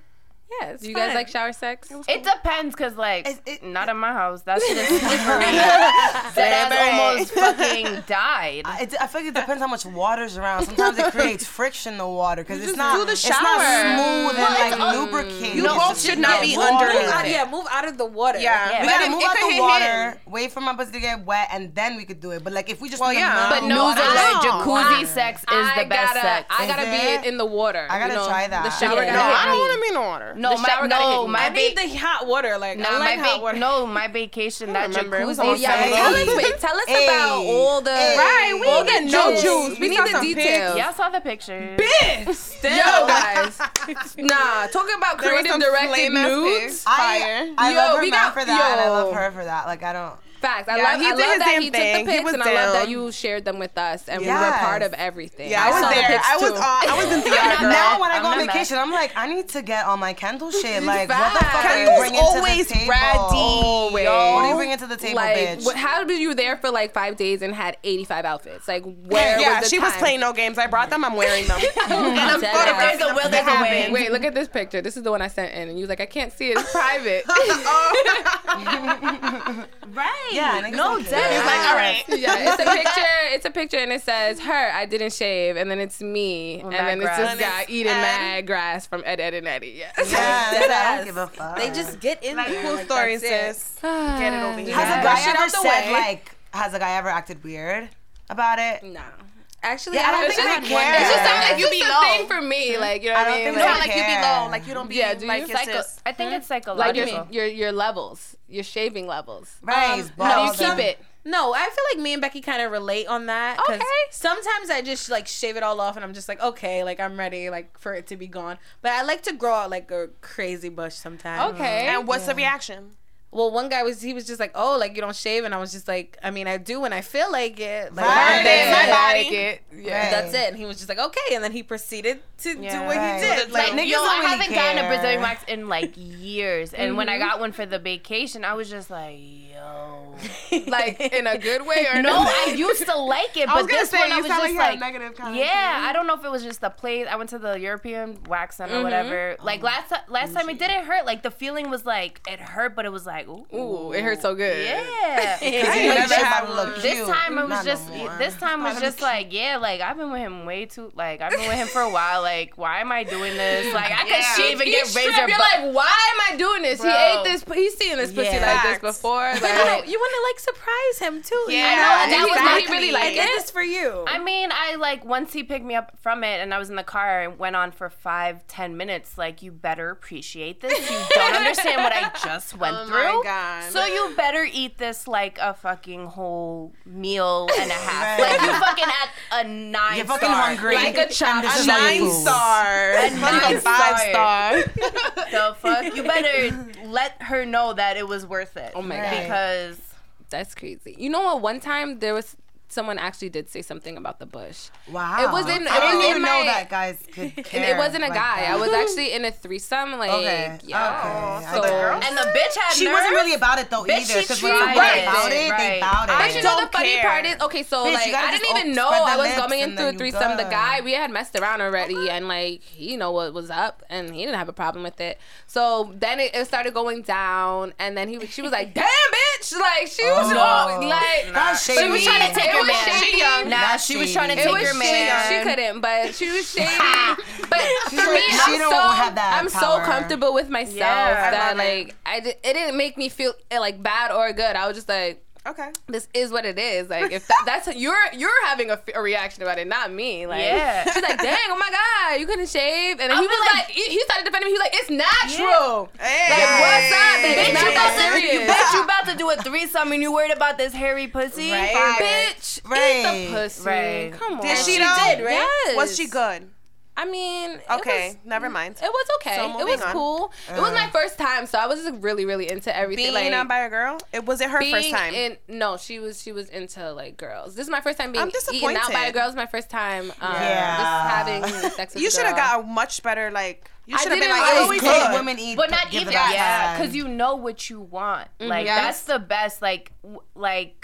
S1: Yes. Do you guys like shower sex?
S3: It depends, cause like
S4: It- it-
S3: not in my house. That shit is slippery. that
S5: Baby.
S3: ass almost fucking died.
S4: It, I feel like it depends how much water's around. Sometimes it creates friction in the water because it's
S5: just
S4: not
S5: do the
S4: it's not smooth
S3: Well,
S4: and like
S3: un-
S4: lubricated.
S5: You both should not be
S3: water.
S5: underneath
S2: Move out,
S5: it.
S2: yeah, move out of the water.
S5: Yeah.
S3: Yeah.
S4: We
S5: But
S4: gotta
S5: it-
S4: move out
S5: could
S4: the water,
S5: hidden.
S4: wait for my pussy to get wet, and then we could do it. But like if we just
S5: Well, yeah.
S3: But no,
S4: of water,
S3: like jacuzzi sex is
S1: I
S3: the best
S1: gotta,
S3: sex.
S1: I gotta be in the water.
S4: I gotta try that.
S1: The shower gotta
S5: No, I don't want to be in the water.
S3: No,
S1: the
S3: my,
S1: shower gotta hit
S3: no,
S1: me.
S3: my
S2: I need the hot water. Like
S3: Nah,
S2: I
S3: my
S2: like hot water.
S3: no, my vacation. That
S5: remember. It was
S3: jacuzzi.
S5: all
S1: Yeah,
S4: Hey.
S1: tell us, wait, tell us
S4: Hey.
S1: about all the
S4: Hey.
S5: Right, we
S1: all the
S5: get no
S1: juice.
S5: juice.
S1: We
S5: We
S1: need the
S5: some
S1: details.
S3: Y'all saw the pictures.
S1: Yo, guys. nah, talking about
S5: There was
S1: creative
S5: some
S1: directed nudes.
S5: pigs.
S4: I, I
S1: Yo,
S4: love her
S1: we
S4: man
S1: got-
S4: for that, and I love her for that. Like I don't.
S1: Facts. I
S5: Yeah,
S1: love,
S5: he
S1: I
S5: did
S1: love
S5: his
S1: that he
S5: thing.
S1: took the pics,
S5: was
S1: and I love that you shared them with us, and we were part of everything.
S5: Yeah, I, was
S1: saw the
S5: there.
S1: pics
S5: I was
S1: too.
S5: uh, I was in theater. girl.
S4: Now when I
S3: I'm
S4: go on
S3: not mad.
S4: vacation, I'm like, I need to get all my Kendall shit. Like, what the
S1: Facts.
S4: fuck are you bringing
S5: always
S4: to the table?
S5: ratty,
S1: Always.
S5: yo.
S4: What are you bringing to the table,
S1: like,
S4: bitch?
S1: what, how did you there for like five days and had 85 outfits? Like, where
S5: yeah,
S1: was the
S5: she was playing no games. I brought them. I'm wearing them. and I'm
S1: Dead
S5: photographing
S3: There's a will,
S5: to
S3: there's a
S5: have
S3: way.
S5: it.
S1: Wait, look at this picture. This is the one I sent in, and you was like, I can't see it. It's private.
S3: Right.
S4: Yeah, niggas
S3: No,
S4: don't
S3: dead. He's like, all right.
S1: yeah, it's a picture. It's a picture, and it says her. I didn't shave, and then it's me, and
S3: mad
S1: then it's this guy
S5: it's
S1: eating mad grass from Ed, Edd, and Eddy. Yes.
S4: Yeah,
S2: Dead
S4: I don't give a fuck.
S2: They just get in
S5: Like,
S2: there.
S5: cool
S2: like,
S5: story, sis. Get it over here.
S4: Has a guy ever said like? Has a guy ever acted weird about it?
S1: No.
S2: Actually,
S4: Yeah, I don't
S2: haven't
S4: think
S2: had
S4: they care.
S1: It's just,
S5: Yeah.
S1: it's
S5: You
S1: just
S5: be low.
S1: thing for me. Like, you know
S4: I
S1: what I
S4: don't
S1: mean?
S4: think
S5: No,
S1: Like,
S5: like you be low. Like you don't be
S1: Yeah, do
S5: like
S1: you?
S3: Psycho-
S5: sis.
S3: I think it's
S1: like
S3: psychological.
S1: your, your your levels, your shaving levels.
S4: Right.
S2: Um,
S1: How do you keep
S4: and-
S1: it?
S2: No, I feel like me and Becky kind of relate on that. 'cause
S1: Okay.
S2: Sometimes I just like shave it all off and I'm just like, okay, like I'm ready, like for it to be gone. But I like to grow out like a crazy bush sometimes.
S1: Okay.
S5: And what's the reaction?
S2: Well, one guy was he was just like, oh, like you don't shave, and I was just like, I mean, I do when I feel like it. Like,
S4: Right.
S2: my day,
S5: My
S2: my
S5: body.
S1: Like it. Yeah.
S2: That's it. And he was just like, okay, and then he proceeded to do what
S4: Right.
S2: he did.
S4: Like,
S2: Like,
S4: niggas
S3: Yo, I
S4: really
S3: haven't gotten a. Brazilian wax in like years, and when I mm-hmm. got one for the vacation, I was just like, yo.
S1: Like in a good way or
S3: No. I used to like it, but this
S5: say
S3: one I was just
S5: like
S3: like,
S5: negative
S3: yeah, I don't know if it was just the place. I went to the European wax center or mm-hmm. whatever. Like last ti- last time, it didn't hurt. Like the feeling was like it hurt, but it was like ooh,
S1: Ooh, it hurts so good.
S3: Yeah. This- time it was
S4: no
S3: just
S4: more.
S3: this time was just like yeah like I've been with him way too like I've been with him for a while like why am I doing this like I could
S5: Yeah.
S3: shave and get razor
S1: You're like, why am I doing this?
S3: Bro.
S1: He ate this. He's seen this pussy
S3: Yeah.
S1: like this before. Like,
S2: you know, you want to like surprise him too.
S5: Yeah,
S2: I know, that was like,
S1: he really like
S2: I did this for you.
S3: I mean, I like once he picked me up from it and I was in the car and went on for five, ten minutes. Like, you better appreciate this. You don't understand what I just oh went
S5: Oh my. God.
S3: So you better eat this like a fucking whole meal and a half.
S4: Right.
S3: Like you fucking at a nine.
S4: You're fucking
S3: star.
S4: hungry.
S1: Like a chop-
S5: A
S4: is all your
S5: nine
S4: food.
S5: star.
S3: A
S5: Fucking
S3: nine
S5: five
S3: star.
S5: star.
S3: The fuck? You better let her know that it was worth it.
S1: Oh my
S4: God.
S3: Because
S1: That's crazy. You know what? One time there was someone actually did say something about the bush.
S4: Wow.
S1: It was in- it
S4: I didn't
S1: was in
S4: even know that guys could care.
S1: it wasn't a
S4: like
S1: guy.
S4: that.
S1: I was actually in a threesome. Like,
S4: Okay.
S1: yeah.
S4: Okay.
S1: So-
S4: I guess.
S3: and the bitch had
S4: She
S3: nerve.
S4: wasn't really about it though
S3: Bitch,
S4: either.
S3: she
S4: Because when
S3: tried
S4: someone
S3: it.
S4: about it, they
S3: Right.
S4: about it.
S1: But
S5: I
S1: you know the
S5: don't
S1: funny
S5: care.
S1: part is okay. So
S4: Bitch, you
S1: like
S4: gotta
S1: I
S4: just
S1: didn't even
S4: op-
S1: know
S4: spread the
S1: I was
S4: lips
S1: going
S4: and
S1: into a
S4: then you
S1: threesome. The
S4: good.
S1: guy we had messed around already, and like he know what was up, and he didn't have a problem with it. So then it, it started going down, and then he was- she was like, "Damn, bitch!" Like she was
S4: Oh,
S1: all,
S4: no.
S1: like
S4: That's
S1: she
S4: shady.
S1: was trying to take
S3: It
S1: her
S3: was
S1: man.
S3: shady.
S1: She young.
S3: Nah,
S4: That's
S3: she was trying to take
S1: was
S3: your
S1: shady.
S3: man.
S1: She couldn't, but she was shady. but for me,
S4: She
S1: I'm
S4: don't
S1: so
S4: have that
S1: I'm so comfortable with myself
S3: Yeah, I
S1: that
S5: it.
S1: like I di- it didn't make me feel eh, like bad or good. I was just like.
S5: Okay.
S1: This is what it is. Like if that, that's you're you're having a reaction about it, not me. Like
S3: Yeah.
S1: she's like, dang, oh my god, you couldn't shave, and then he was
S3: like-
S1: like, he, he started defending me. He was like, it's natural.
S5: Hey.
S1: Like what's up, baby?
S3: Bitch, you about to,
S1: serious.
S3: bitch, you about to do a threesome and you worried about this hairy pussy?
S2: Right.
S1: Bitch, eat
S4: Right.
S1: the pussy.
S3: Right.
S1: Come on.
S5: Did she
S2: she did, right?
S1: Yes.
S5: Was she good?
S1: I mean,
S5: Okay,
S1: was-
S5: never mm, mind.
S1: It was okay.
S5: So
S1: it was
S5: on.
S1: cool. it was my uh. first time, so I was really, really into everything.
S5: Being
S1: like,
S5: eaten on by a girl? It was it her
S1: being
S5: first time?
S1: in no, she was she was into like girls. This is my first time being
S5: I'm
S1: eaten out by a girl. It's my first time um,
S4: Yeah.
S1: just having sex with
S5: you should have got a much better like. You
S1: I
S5: should have been
S1: didn't
S5: like, it was
S1: always
S5: good.
S4: Take women eat.
S3: But not even yeah, because you know what you want. Mm-hmm. Like
S5: Yes.
S3: that's the best. Like w- like.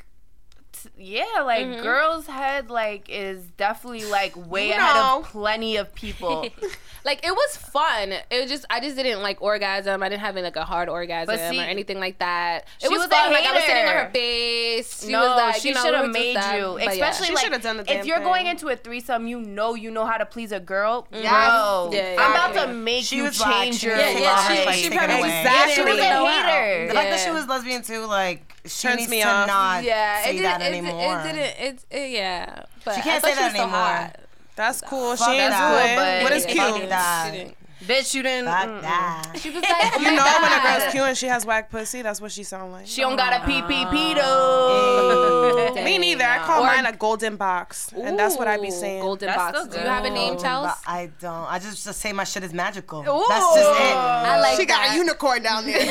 S3: T- Yeah, like mm-hmm. girls' head like is definitely like way
S5: You
S3: ahead
S5: know.
S3: of plenty of people.
S1: like it was fun. It was just I just didn't like orgasm. I didn't have like a hard orgasm
S3: see,
S1: or anything like that. It
S3: she
S1: was,
S3: was a
S1: fun. Like I was sitting on her face. She
S3: no,
S1: was like,
S3: she
S1: you know,
S3: should have made
S1: just,
S3: you.
S1: but yeah.
S3: Especially
S5: She
S3: like
S5: done the
S3: if you're going into a threesome, you know you know how to please a girl. Bro,
S1: Yeah, yeah,
S3: I'm about
S1: yeah.
S3: to make
S4: She
S3: you change
S4: She
S3: your
S4: was
S3: life.
S4: black.
S2: she- she probably
S4: away.
S2: was-
S3: Yeah, she was
S5: Exactly.
S3: a
S2: know
S3: hater.
S4: The fact that she was lesbian too, like she
S5: Turns
S4: needs
S5: me
S4: to
S5: off.
S4: not
S1: yeah,
S4: say
S1: it
S4: that
S1: didn't, it,
S4: anymore.
S1: it didn't. It, it uh, yeah. But
S4: She can't
S1: thought
S4: say
S1: she
S4: that
S1: was so
S4: anymore.
S1: hot.
S5: That's cool.
S4: Fuck
S5: she ain't
S4: that.
S5: good.
S3: but-
S5: What is
S3: Yeah.
S5: cute?
S4: Fuck that.
S1: She didn't.
S3: Bitch, you didn't.
S4: Fuck
S3: mm-mm.
S4: that.
S1: She was like, oh
S5: You
S1: my
S5: know when a girl's cute and she has whack pussy, that's what she sound like.
S3: She don't got a PPP though.
S1: Dang,
S5: Me neither. I call
S1: Or-
S5: mine a golden box, and that's what I be saying.
S1: Golden
S3: That's
S1: box.
S3: still
S1: Do you have a name,
S3: good.
S1: Chels?
S4: I don't. I just just say my shit is magical.
S1: Ooh.
S4: That's just it.
S1: I like
S5: she got a unicorn down there.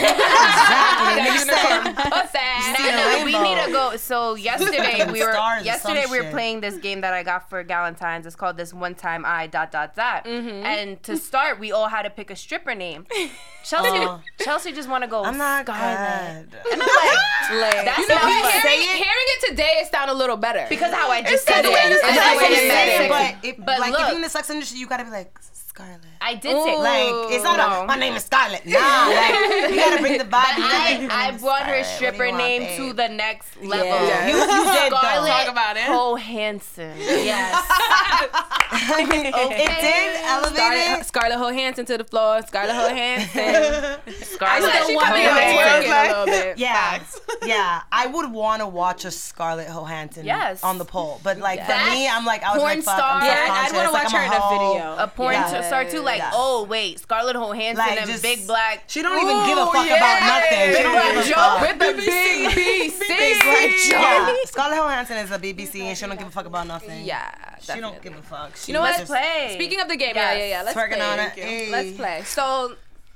S4: Exactly. Niggas say-
S1: Pussy.
S4: See the
S3: we need to go. So yesterday we were yesterday we were playing this game that I got for Galentine's. It's called this one time I dot dot dot.
S4: Mm-hmm.
S3: And to start, we all had to pick a stripper name. Chelsea
S4: Oh.
S3: Chelsea just want to go.
S4: I'm not
S3: Scarlett.
S4: good.
S3: And I'm like, that's
S1: You know,
S3: not
S1: what?
S3: fun.
S1: hearing, hearing it today, it sounded a little better.
S3: because how I just said it. It's
S1: say
S3: the
S1: it.
S3: way
S1: It's the way to
S3: say
S1: say
S3: it.
S4: but, if,
S3: But
S4: like
S3: look.
S4: if you're in the sex industry, you gotta be like Scarlett.
S3: I did say
S4: Like it's not
S3: no.
S4: a, my name is Scarlett. Nah, like you gotta bring the vibe. You
S3: I, I brought her
S4: Scarlett, what
S3: stripper
S4: want,
S3: name
S4: babe?"
S3: to the next level.
S1: Yeah.
S4: You, you did though.
S3: Scarlett
S5: Talk about it.
S3: Johansson. Yes.
S4: I mean, oh, it did elevate
S1: Scarlett,
S4: it.
S1: Scarlett Johansson to the floor. Scarlett Johansson.
S3: Scarlett
S1: She
S4: want
S1: coming
S4: to
S1: out
S4: do it.
S1: twerking a little bit.
S4: Yeah, yeah. I would want to watch a Scarlett Johansson
S3: Yes.
S4: on the pole, but like
S3: That
S4: for me, I'm like I was
S3: porn
S4: like, fuck,
S3: star.
S4: I'm
S3: Yeah,
S2: I'd want to watch
S4: I'm
S2: her in a video.
S3: a porn star too. Like,
S4: Yes.
S3: oh wait, Scarlett Johansson
S4: Like,
S3: and
S4: just-
S3: Big Black.
S4: She don't even give a fuck about nothing. She
S3: Big
S4: don't
S3: Black
S4: give a
S3: Joe
S4: fuck.
S3: with the big BC.
S4: Yeah, Scarlett Johansson is a BBC and she don't give a fuck about nothing.
S1: Yeah,
S4: she don't give a fuck. She
S1: You know what?
S4: Let's
S3: Play.
S1: Speaking of the game,
S3: Yes.
S1: yeah, yeah, yeah. Let's
S4: Twerking
S1: play.
S4: on it. Hey.
S1: Let's play. So,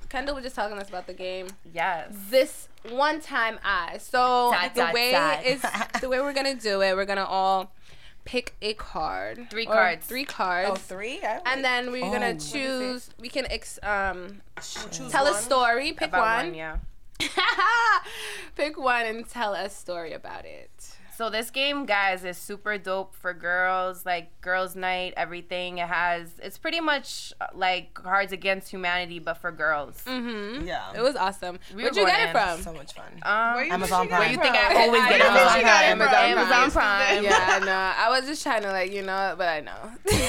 S1: Kendall was just talking to us about the game.
S3: Yes.
S1: This one time I. So
S3: Dot,
S1: the
S3: dot,
S1: way
S3: dot.
S1: is the way we're gonna do it. We're gonna all pick a card.
S3: Three cards.
S1: Three cards.
S5: Oh, three? I
S1: And then we're gonna
S4: Oh.
S1: choose. We can ex, um
S5: choose
S1: tell a story. Pick
S3: About
S1: one.
S3: one, yeah.
S1: pick one and tell a story about it.
S3: So this game, guys, is super dope for girls, like girls' night, everything. It has, it's pretty much like Cards Against Humanity, but for girls.
S1: Mm-hmm.
S4: Yeah.
S1: It was awesome.
S3: We
S1: Where'd you get
S3: going
S1: it from?
S4: so much fun.
S3: Um,
S5: Where you
S4: Amazon
S5: think
S4: Prime.
S3: where you think I always
S1: I
S3: get
S1: know
S3: Amazon
S1: got
S3: Prime?
S1: Amazon Prime.
S3: Amazon Prime.
S1: Yeah, I know. I was just trying to like, you know, but I know.
S3: Listen,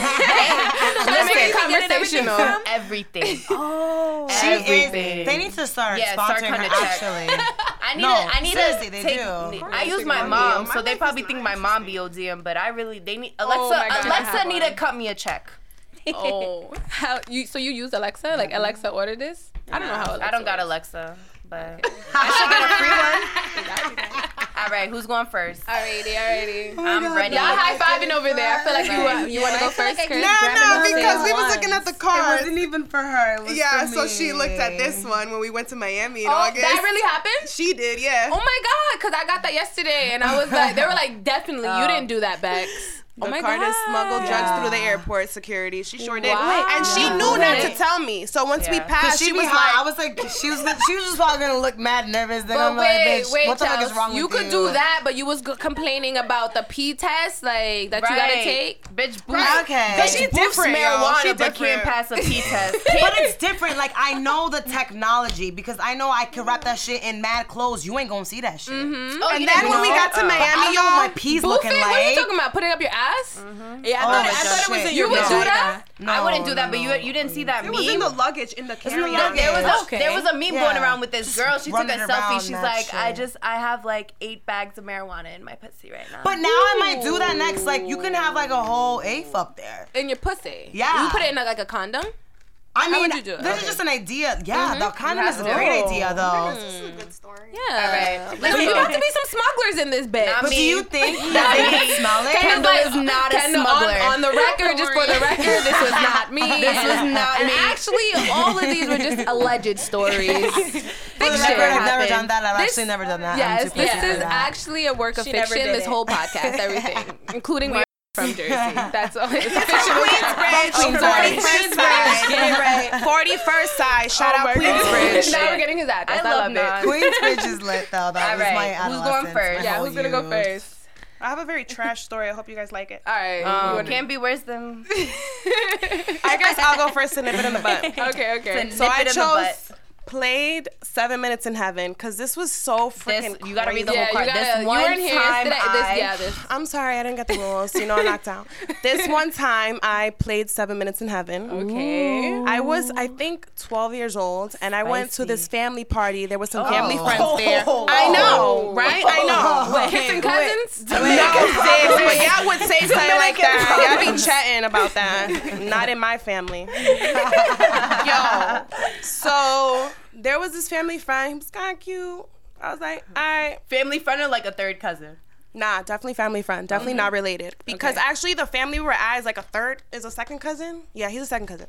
S1: Trying to make it conversational.
S3: Everything.
S4: Oh, she
S3: Everything.
S4: is. They need to start
S3: Yeah, start
S4: sponsoring her.
S3: cutting a check.
S4: Actually,
S3: I need
S4: No,
S3: to. I need
S4: seriously,
S3: to
S4: they
S3: take.
S4: do.
S3: I use my mom,
S5: My
S3: so they probably think my mom be ODM, but I really they need oh Alexa.
S1: Oh my God. I
S3: Alexa
S1: have
S3: need to cut me a check.
S1: oh, how you? So you use Alexa? Like mm-hmm. Alexa ordered this? I don't know how. Alexa
S3: I don't got
S1: works.
S3: Alexa, but I should get a free one. All right, who's going first?
S1: Alrighty, alrighty.
S3: I'm ready.
S1: Y'all high fiving over there. I feel like you uh, you want to go first, Chris?
S5: No, no, because we was
S4: once.
S5: looking at the
S4: it
S5: cards.
S4: wasn't even for her. It was
S5: Yeah,
S4: for
S5: so she looked at this one when we went to Miami in
S1: Oh,
S5: August.
S1: that really happened?
S5: She did, yeah.
S1: Oh my god, because I got that yesterday and I was like, they were like, definitely, you didn't do that, Bex.
S5: The
S1: oh my
S5: car
S1: god.
S5: to smuggle drugs
S4: Yeah.
S5: through the airport security. She sure did.
S1: Wow.
S5: And she
S1: Yeah.
S5: knew not to tell me. So once we
S3: Yeah.
S4: Cause
S5: passed,
S4: she,
S5: she was
S4: high. I was like, she was, she was just probably gonna look mad nervous. Then
S1: But
S4: I'm like,
S1: wait,
S4: bitch,
S1: wait,
S4: what the fuck is wrong
S1: you
S4: with
S1: could
S4: you?
S1: Could do that, but you was g- complaining about the P test, like that you gotta take.
S3: Bitch, boost.
S5: Right.
S4: Okay.
S5: Cause she
S3: Boost
S5: different, yo.
S3: marijuana,
S5: She
S3: but can't
S5: different.
S3: pass a P test.
S4: But it's different. Like I know the technology because I know I can wrap that shit in mad clothes. You ain't gonna see that shit.
S1: Mm-hmm.
S3: Oh,
S5: and then
S3: didn't
S5: when we got to
S4: I
S5: Miami,
S4: don't know what my
S5: y'all,
S4: peas looking
S1: it? What are you talking about? Putting up your ass? Mm-hmm.
S2: Yeah, I
S4: Oh,
S2: thought, I thought it was in
S1: You
S2: your
S1: would do that?
S4: No,
S3: I wouldn't do
S4: no,
S3: that, but you you didn't see that
S5: it
S3: meme.
S5: was in the luggage in the carry on.
S3: there was a
S2: Okay.
S3: there was a meme
S4: Yeah.
S3: going around with this
S4: Just
S3: girl. She took a selfie. She's
S4: that
S3: like, I just I have like eight bags of marijuana in my pussy right now.
S4: But now I might do that next. Like you can have like a whole eighth up there.
S1: In your pussy.
S4: Yeah.
S1: You put it in a, like a condom?
S4: I mean,
S1: would you do it?
S4: this
S1: Okay.
S4: is just an idea. Yeah, mm-hmm. the condom
S3: have
S4: is a
S3: to.
S4: great idea though.
S5: This is a good story.
S1: Yeah.
S3: All right,
S1: There's
S3: let's
S1: about to be some smugglers in this bit.
S3: Not
S4: But do you think that they can smell it?
S3: Kendall is not a
S1: Kendall,
S3: smuggler.
S1: On, on the record, just for the record, this was not me.
S3: This was not
S1: and
S3: me.
S1: Actually, all of these were just alleged stories. Fiction
S4: record, I've never
S1: happened.
S4: done that. I've
S1: This-
S4: actually never done that.
S1: Yes, this is
S4: that.
S1: actually a work of
S2: She
S1: fiction. This whole podcast, everything, including my from Jersey. That's all. It's a fictional
S5: Queensbridge,
S1: Queensbridge.
S5: 41st side.
S1: Right.
S5: 41st side. Shout
S1: Oh
S5: out
S1: my God.
S5: Queensbridge.
S1: now we're getting his address.
S3: I
S1: I,
S3: love
S1: love, it.
S4: Queensbridge is lit though. That
S3: All
S4: was my
S3: right, who's going first?
S1: Yeah, who's gonna go first?
S5: I have a very trash story. I hope you guys like it.
S1: All right.
S3: Um, can't be worse than
S5: I guess I'll go first to nip it in the butt.
S1: okay, okay.
S3: Nip
S5: So I
S3: it in the butt.
S5: chose played Seven Minutes in Heaven because this was so
S3: this.
S5: freaking.
S3: You gotta read the
S5: crazy.
S3: whole
S1: yeah,
S3: card.
S1: gotta.
S3: this one
S1: weren't here
S3: time
S1: yesterday.
S3: I,
S1: This, yeah, this.
S5: I'm sorry, I didn't get the rules. You know, I knocked out. This one time, I played Seven Minutes in Heaven.
S1: Okay.
S5: I was, I think, 12 years old, and I went to this family party. There was some family
S4: Oh.
S5: friends there.
S4: Oh.
S5: I know, right? I know. Oh.
S1: Wait, kissing cousins?
S5: No, sis, but y'all would say something like that. Y'all be chatting about that. Not in my family. Yo, so there was this family friend. He was kind of cute. I was like, uh-huh. all right.
S3: family friend or like a third cousin.
S5: Nah, definitely family friend. Definitely not related. Because
S1: Okay.
S5: actually, the family we were at is like a third, is a second cousin. Yeah, he's a second cousin.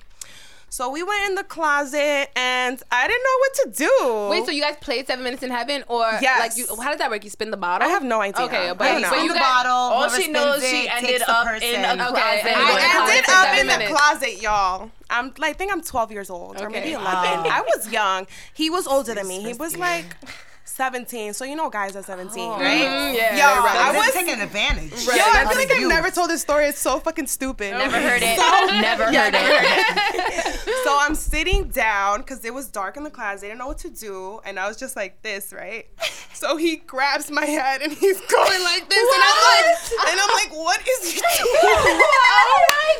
S5: So we went in the closet and I didn't know what to do.
S1: Wait, so you guys played Seven Minutes in Heaven, or
S5: Yes.
S1: like you? How does that work? You spin the bottle.
S5: I have no idea.
S1: Okay,
S5: I
S1: but,
S5: don't know.
S1: but you
S4: the
S1: guys.
S4: bottle.
S3: All she knows,
S4: spins
S3: she ended up in a
S1: Okay,
S3: closet.
S1: and
S5: I
S1: you went in the
S5: ended up
S1: seven
S5: in the closet, y'all. I'm like, I think I'm 12 years old or maybe
S1: Okay.
S5: 11. I was young. He was older than me. He was like 17. So you know, guys at 17,
S1: Mhm,
S5: right?
S1: yeah,
S5: Yo,
S1: right.
S5: I
S4: was taking advantage. Right.
S5: Yo, I feel like I've never told this story. It's so fucking stupid.
S3: Never heard it. Never
S5: Yeah,
S3: heard
S5: never
S3: it.
S5: heard it. so I'm sitting down because it was dark in the class. They didn't know what to do, and I was just like this, right? So he grabs my head and he's going like this, and I'm like, and I'm like, what is he doing?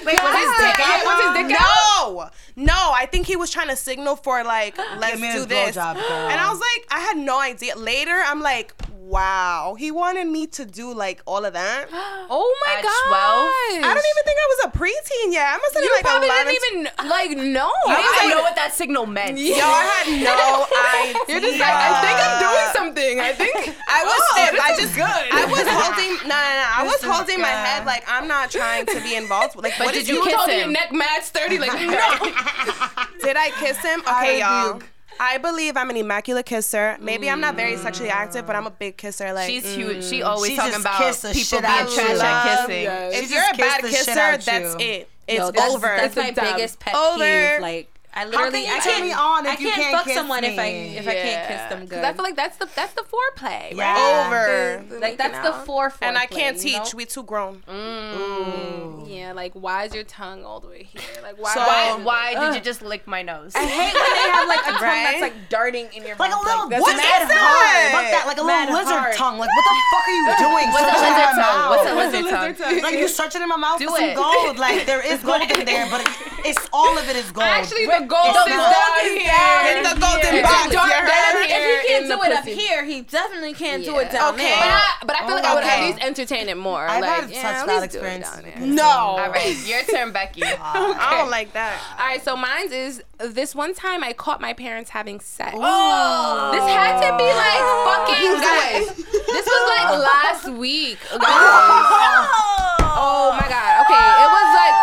S2: Wait, was his dick out?
S1: Was his dick out?
S5: No, no. I think he was trying to signal for like, let's do this.
S4: girl.
S5: And I was like, I had no idea. Later, I'm like, wow, he wanted me to do like all of that.
S1: Oh my
S3: At
S1: god!
S3: 12?
S5: I don't even think I was a preteen yet. I must have
S1: You
S5: been like
S1: probably
S5: 11.
S1: didn't even like know.
S3: I didn't
S5: I-
S3: even know what that signal meant.
S5: Yo, I had no idea.
S1: You're just like, I think I'm doing something. I think
S5: I was
S1: Oh,
S5: stiff.
S1: this
S5: I
S1: is
S5: just
S1: good.
S5: I was holding. No, no, no. I was
S4: This is
S5: holding my head like I'm not trying to be involved. Like, what
S3: did
S5: did
S3: you
S1: you
S3: kiss
S1: was
S3: him?
S1: your neck mad thirty. like no.
S5: Did I kiss him? Okay, y'all.
S4: rebuke.
S5: I believe I'm an immaculate kisser. Maybe I'm not very sexually active, but I'm a big kisser. Like,
S3: She's huge. Mm. She always
S4: She
S3: talking
S4: just
S3: about
S4: kissed the
S3: people
S4: shit
S3: being
S4: out
S3: trash
S4: you.
S3: at
S4: Love,
S3: kissing.
S1: yes.
S5: if
S4: She
S5: you're a bad
S4: kissed the shit
S5: kisser,
S4: out
S5: that's
S4: you.
S5: it. It's
S2: Yo, that's,
S5: over.
S2: That's my
S1: It's
S2: biggest pet
S5: Over.
S2: peeve. Like I literally,
S4: you
S2: I
S4: turn
S2: can't
S4: me on if
S2: I
S4: you
S2: can't
S4: can't
S2: fuck
S4: kiss
S2: someone if I
S4: me?
S2: if I can't kiss them good.
S1: Because I feel like that's the that's the foreplay, right?
S4: Yeah.
S5: over.
S1: The- the
S2: like that's
S1: making
S2: the four foreplay,
S5: and I can't
S2: you
S5: teach.
S2: know?
S5: We too grown. Mm.
S1: Yeah, like why is your tongue all the way here? Like why?
S5: So-
S3: Why, um, why did you just lick my nose?
S2: I hate when they have like a tongue
S5: Right?
S2: that's like darting in your
S4: Like a
S2: mouth.
S4: little,
S2: that's
S4: what is
S2: mad
S4: that? Fuck that, like a
S2: Mad
S4: little lizard
S2: hard.
S4: tongue. Like, what the fuck are you doing?
S3: What's a lizard tongue? What's a lizard tongue?
S4: Like you searching in my mouth
S3: Do
S4: for some gold. Like there is gold in there, but it's all of it is gold.
S1: Actually, the gold
S4: The
S1: is
S4: gold
S1: down
S4: is
S1: here.
S4: down
S5: In the golden
S1: It's
S5: box.
S1: dark
S5: you
S1: down here.
S2: If he can't do it up here, he definitely can't do it
S1: Yeah.
S2: down
S5: Okay.
S1: But
S2: there.
S1: I, but I feel like I would at least entertain it more.
S4: I've
S1: like,
S4: had
S1: yeah,
S4: such
S1: at
S4: bad
S1: least do it
S4: experiences.
S1: down there.
S5: No.
S3: All right, your turn, Becky.
S5: Oh, I don't like that.
S1: All right, so mine's is this one time I caught my parents having sex.
S3: Oh,
S1: This had to be like oh. fucking guys. This was like last week, oh. guys. Oh my god. Okay, it was like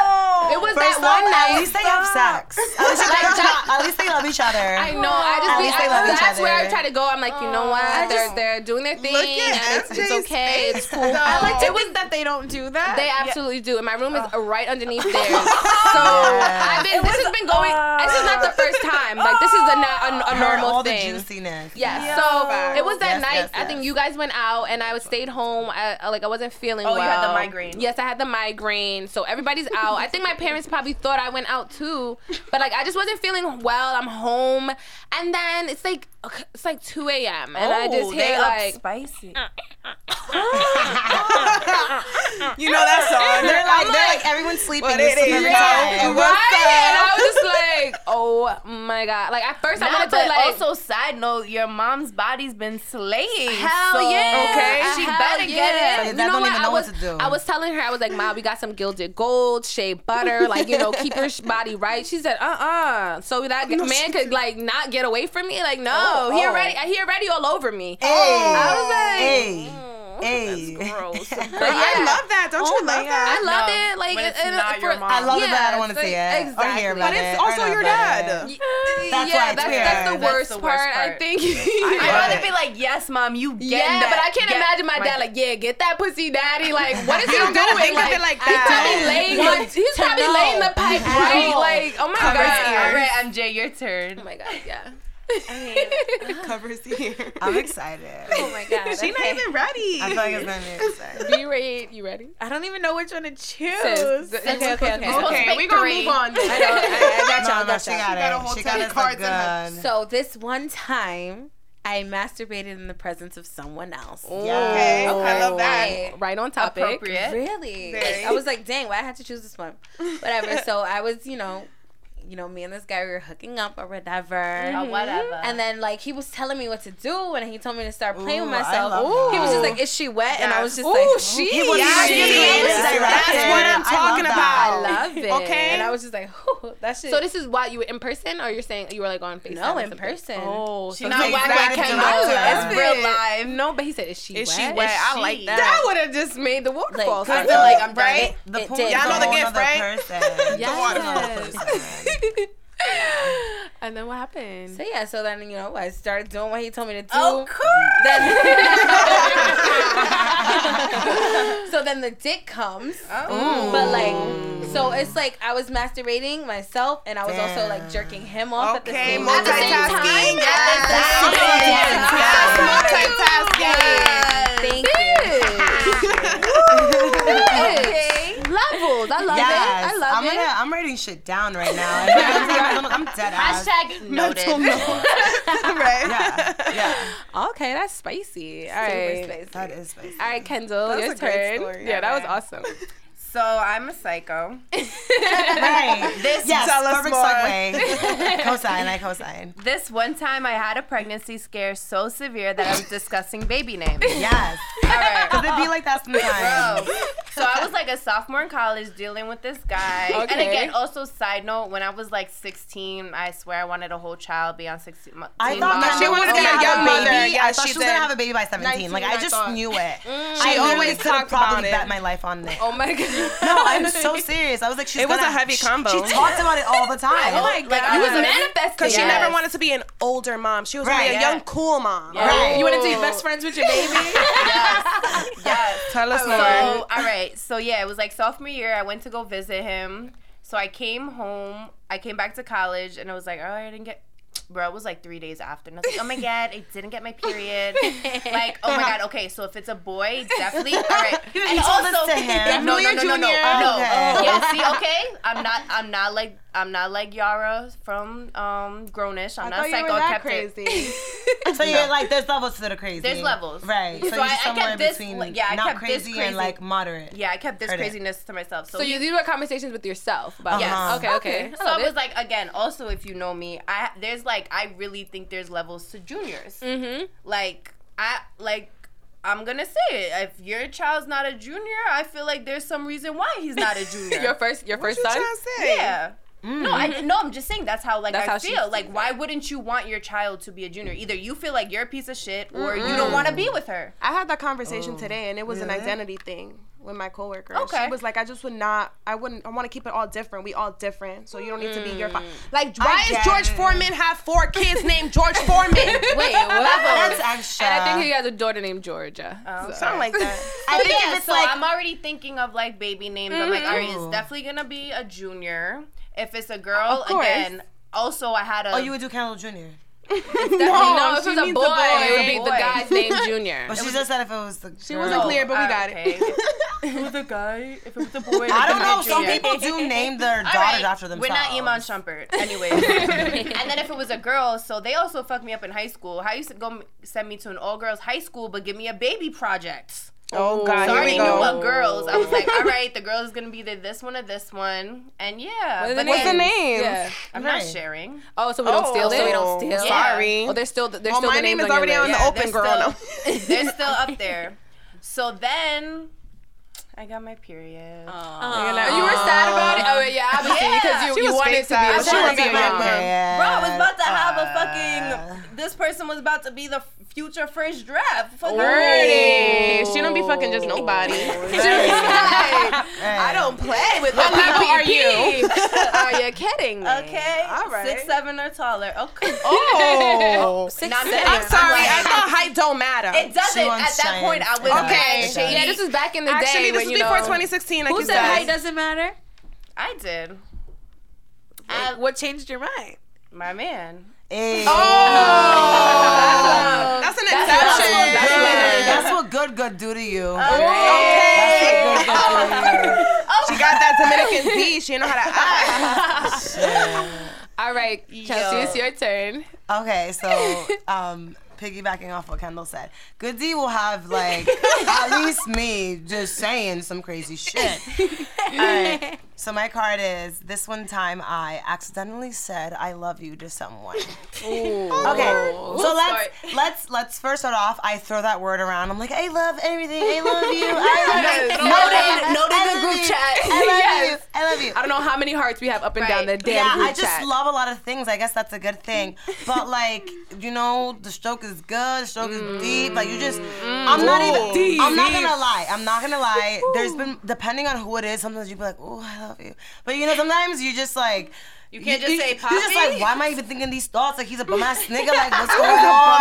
S1: it was
S4: First
S1: that one night.
S4: at least they have sex. At least, they love each other. At least they love each other.
S1: I know. I just
S4: At
S1: be,
S4: least they
S1: I,
S4: love each
S1: that's where I try to go. I'm like, you know what?
S2: I
S1: they're they're doing their thing,
S5: Look
S1: and it's, it's
S5: MJ's
S1: okay. It's
S5: face.
S1: cool.
S2: I like to
S1: It was-
S2: think that they don't do that.
S1: They absolutely do, and my room is uh, right underneath theirs. So I've been. This has been going. this is not the first time. Like this is a, na- a, a normal
S4: all
S1: thing.
S4: the juiciness.
S1: Yeah. So it was that
S4: Yes,
S1: night.
S4: yes,
S1: I think you guys went out, and I was stayed home. I, I- like I wasn't feeling
S3: Oh,
S1: well.
S3: you had the migraine.
S1: Yes, I had the migraine. So everybody's out. I think my parents probably thought I went out too, but like I just wasn't feeling well. I'm home, and then it's like it's like 2 a.m. and I just
S3: Oh, they
S1: hear
S3: up
S1: like
S3: spicy.
S5: You know that song.
S4: They're like, they're like everyone's sleeping.
S5: But
S4: This
S5: it
S4: is every
S5: is.
S1: right, and I
S5: up?
S1: was just like, oh my god. Like at first I
S3: Nah,
S1: wanted
S3: but
S1: to like.
S3: also side note, your mom's body's been slaying.
S1: Hell
S3: so
S1: yeah.
S5: Okay.
S3: She
S1: hell
S3: better get
S1: yeah.
S3: it.
S1: You know
S4: don't
S1: what?
S4: even
S1: I was,
S4: what to do.
S1: I was telling her, I was like, Mom, we got some gilded gold, shea butter, like, you know, keep your body right. She said, uh uh So that man could, like, not get away from me? Like, no.
S3: Oh,
S1: he
S3: oh.
S1: already, he already all over me.
S4: Hey,
S1: I was like,
S4: hey,
S1: mm,
S4: hey.
S1: that's gross. But
S5: I love that. Don't oh you love that?
S1: I love
S3: No,
S1: it. Like,
S3: when it's
S1: and-
S3: not
S1: for-
S3: your mom.
S4: I love it, but I
S1: Yeah,
S4: don't want to
S1: it's
S4: see
S1: like-
S4: it or hear
S1: exactly.
S4: about
S5: But
S4: it.
S5: it's also your dad.
S4: it.
S1: yeah,
S4: That's why
S1: that's, that's the
S3: That's
S1: worst,
S3: the worst
S1: part, I think.
S3: I'd rather be like, yes, mom, you get
S1: Yeah,
S3: that.
S1: but I can't
S3: Get
S1: imagine my dad like, yeah, get that pussy, daddy. Like, what is he
S5: You don't
S1: doing?
S5: think of it like
S1: he's probably
S5: that.
S1: laying.
S2: Want
S1: The, he's probably laying the pipe right. Like, oh my god.
S3: All right, MJ, your turn.
S1: Oh my god, yeah. I mean, uh-huh.
S5: covers here.
S4: I'm excited.
S2: Oh my god.
S5: She not even ready.
S4: I feel like it's gonna be.
S1: Be ready. You ready?
S2: I don't even know which one to choose.
S1: Sis,
S2: okay,
S1: it's-
S2: okay, okay.
S3: supposed
S5: Okay,
S3: pick
S5: we gonna move on.
S2: I know. I, I got y'all.
S4: No,
S2: I
S4: no,
S2: got
S4: she got
S5: got a whole
S4: She
S5: deck
S4: got
S5: of cards
S4: so
S5: in her.
S2: So this one time, I masturbated in the presence of someone else.
S5: Okay, I love that.
S2: I-
S1: Right on topic.
S3: Appropriate.
S2: Really?
S5: Very.
S2: I was like, dang, why I had to choose this one? Whatever. so I was, you know, you know, me and this guy we were hooking up or whatever.
S3: Oh, whatever.
S2: And then like he was telling me what to do, and he told me to start playing with
S4: Ooh, I
S2: myself.
S4: love
S2: He was just like, "Is she wet?" And I was just
S1: Ooh,
S2: like,
S1: she.
S4: He was
S5: Yeah,
S4: really
S5: she is.
S4: directed.
S5: That's what I'm talking
S4: that.
S5: about.
S2: I love it.
S5: Okay.
S2: And I was just like, "Ooh, that shit."
S1: So this is why you were in person, or you're saying you were like on FaceTime?
S2: No, in
S1: something?
S2: person.
S1: Oh,
S3: She
S1: so
S3: not
S1: it's
S3: whack
S1: like
S3: like
S4: Kendall.
S3: Kendall. It's real live.
S1: No, but he said, "Is she
S5: Is
S1: wet?"
S5: she wet? I
S3: she?
S5: like that.
S1: That would have just made the waterfall.
S2: Like,
S1: start.
S2: I feel like I'm
S5: right?
S4: The
S2: It
S4: pool
S2: did.
S4: is
S2: Y'all know the
S4: whole
S5: gift, right?
S4: Person.
S1: Yes.
S4: The whole person.
S1: And then what happened?
S2: So yeah, so then you know I started doing what he told me to do.
S3: Oh, cool.
S2: Then, so then the dick comes.
S3: Oh.
S2: But like, so it's like I was masturbating myself, and I was also like jerking him off at the
S5: Okay,
S2: same time.
S5: multitasking.
S3: Yes.
S5: Yes, multitasking.
S2: Thank you.
S3: Okay.
S1: Levels. I love
S4: Yes,
S1: it. I love
S4: I'm
S1: it.
S4: gonna. I'm writing shit down right now. I'm, I'm dead ass.
S3: Hashtag noted.
S5: right.
S4: Yeah, yeah.
S1: Okay, that's spicy. All right.
S4: That is spicy.
S1: All right, Kendall,
S5: That's
S1: your
S5: a great
S1: turn.
S5: story.
S1: Yeah, that was awesome.
S3: So I'm a psycho.
S4: Right.
S3: This
S4: Yes,
S5: Tell us
S4: perfect
S5: more.
S4: segue. cosign, I cosign.
S3: this one time I had a pregnancy scare so severe that I was discussing baby names.
S4: Yes.
S3: All right.
S4: Cause it be like that sometimes.
S3: Bro. So I was like a sophomore in college dealing with this guy.
S1: Okay.
S3: And again, also side note, when I was like 16, I swear I wanted a whole child beyond 16 months.
S4: I thought
S5: She
S4: Kendall
S5: was
S4: was
S5: gonna
S4: gonna
S5: be a
S4: have a
S5: mother.
S4: baby.
S5: Yeah,
S4: I thought
S5: she
S4: she was gonna have a baby by 17. like I
S5: I
S4: just
S5: thought.
S4: knew it.
S5: She
S4: I
S5: always
S4: could have
S5: talked about
S4: probably
S5: it.
S4: bet my life on it.
S1: Oh my god.
S4: No, I'm so serious. I was like, she's
S5: It was
S4: gonna-
S5: a heavy
S4: she-
S5: combo.
S4: She talked about it all the time.
S3: Oh my
S1: Like you was manifesting.
S5: Because she
S3: Yes.
S5: never wanted to be an older mom. She was gonna be a
S4: yeah.
S5: young, cool mom.
S4: Right.
S2: You wanted to be best friends with your baby?
S3: yes. yes.
S5: Tell us
S3: So,
S5: more.
S3: all right. So, yeah, it was like sophomore year. I went to go visit him. So, I came home. I came back to college and I was like, oh, I didn't get. Bro, it was like three days after. And I was like, oh my God, I didn't get my period. like, oh my God, okay, so if it's a boy, definitely. All right.
S4: You
S3: And
S4: told this to him?
S3: No, no, no, no, no.
S5: Junior.
S3: No.
S4: Okay.
S3: Yeah, see, okay? I'm not, I'm not like, I'm not like Yara from um Grownish. I'm
S5: I
S3: not
S5: thought you
S3: psycho.
S5: were
S3: I
S5: that
S3: kept it.
S5: crazy.
S4: So you're like, there's levels to the crazy.
S3: There's levels.
S4: Right. So,
S3: So
S4: you're
S3: I- I
S4: somewhere
S3: kept this-
S4: between
S3: like, yeah, I
S4: not
S3: kept this
S4: crazy,
S3: crazy-
S4: and like moderate.
S3: Yeah, I kept this
S4: Heard it.
S3: craziness to myself. So
S1: So you these were conversations with yourself about
S4: Uh-huh.
S1: this. Okay, okay.
S3: So I was like, again, also if you know me, I there's like I really think there's levels to juniors.
S1: mm-hmm.
S3: Like I like I'm gonna say it. If your child's not a junior, I feel like there's some reason why he's not a junior.
S1: Your first, your first
S5: you
S1: son.
S5: trying to say?
S3: yeah. No, I no. I'm just saying that's how like
S1: That's
S3: I
S1: how
S3: feel.
S1: sees
S3: Like,
S1: it.
S3: why wouldn't you want your child to be a junior? Either you feel like you're a piece of shit, or you don't want to be with her.
S5: I had that conversation today, and it was an identity thing with my coworker.
S3: Okay.
S5: She was like, I just would not, I wouldn't, I want to keep it all different. We all different, so you don't need to be your fa-. Mm. Like, why
S4: does
S5: George
S4: it.
S5: Foreman have four kids named George Foreman?
S1: Wait, what?
S4: That's extra.
S1: And I think he has a daughter named Georgia. Oh, so-
S5: Something like that.
S4: I think
S3: yeah,
S4: if it's
S3: so
S4: like
S3: I'm already thinking of like baby names. I'm like, all right, it's
S4: Ooh.
S3: definitely gonna be a junior. If it's a girl,
S5: Of course.
S3: again. Also, I had a.
S4: oh, you would do Kendall Jr.
S1: no, if it was a boy,
S5: boy.
S1: it would be the
S3: Boy.
S1: guy's name Junior.
S4: But she just said if it was the
S5: She
S4: girl.
S5: wasn't clear, but we
S3: uh,
S5: got
S3: okay.
S5: it.
S3: if it was a guy, if it was a boy,
S4: I don't know. Some
S3: junior.
S4: people do name their daughters
S3: right,
S4: after themselves.
S3: We're not Iman Shumpert, anyways. and then if it was a girl, so they also fucked me up in high school. How used to go send me to an all girls high school, but give me a baby project.
S5: Oh, God,
S3: So I
S5: we
S3: already knew
S5: go.
S3: what girls. I was like, all right, the girl is gonna be the this one or this one, and yeah.
S1: What the
S5: What's the name?
S1: Yeah.
S3: I'm
S4: Right.
S3: not sharing.
S1: Oh, so we don't steal
S5: Oh,
S1: it.
S5: so we
S2: don't steal?
S5: Sorry.
S1: Oh, there's still there's
S5: well,
S1: still
S5: my
S1: the
S5: name is
S1: on
S5: already
S1: your
S5: on
S1: list.
S5: the
S3: Yeah,
S5: open
S3: they're
S5: girl.
S3: still-
S5: now.
S3: They're still up there. So then, I got my period.
S1: And you were sad about it. Oh yeah, obviously
S3: Yeah.
S1: because you,
S5: She
S1: you
S5: was
S1: wanted to be a.
S5: She
S1: she wanted to be
S5: fake
S1: a
S5: sad.
S1: mom.
S3: Bro, I was about to have a
S4: Uh,
S3: fucking. This person was about to be the future first draft. Fucking
S5: Birdie. She don't be fucking just nobody. I don't play with
S1: What
S5: What level are you?
S1: Are you kidding me?
S3: Okay,
S5: All right.
S3: six seven or taller. Okay.
S5: Oh.
S3: Six, seven.
S5: I'm sorry. I thought height don't matter.
S3: It doesn't. At that point, I was.
S5: Okay.
S3: mad.
S1: Yeah, this is back in the
S5: Actually,
S1: day
S5: this
S1: when
S5: was before
S1: know.
S5: 2016. Like
S2: Who
S5: you
S2: said
S5: said.
S2: height doesn't matter?
S3: I did.
S2: Uh, what changed your mind?
S3: My man.
S4: Hey.
S5: Oh. That's an
S1: That's
S5: exception.
S1: what- that's what-
S4: That's what good good do to you.
S5: Okay.
S4: That's what good good do to you.
S5: She got that Dominican D. She know how to act.
S1: All right, Chelsea, it's your turn.
S4: Okay, so um, piggybacking off what Kendall said, Good D will have like at least me just saying some crazy shit. All right. So my card is this one time I accidentally said I love you to someone. Okay, so let's let's let's first start off. I throw that word around. I'm like, I love everything. I love you. I love you.
S1: Noted, the group
S4: you.
S1: chat.
S4: I love
S1: Yes.
S4: you. I love you.
S1: I don't know how many hearts we have up and down the
S3: Right.
S1: damn
S4: yeah,
S1: group
S4: I just
S1: chat.
S4: love a lot of things. I guess that's a good thing. But like, you know, the stroke is good. The stroke is deep. Like you just, I'm not even.
S1: Deep.
S4: I'm not gonna lie. I'm not gonna lie. There's been depending on who it is. Sometimes you be like, oh, I love you. But you know, sometimes you just like.
S3: You can't just say
S4: You're just
S3: Poppy?
S4: like, why am I even thinking these thoughts? Like he's a bum ass nigga. Like what's going on?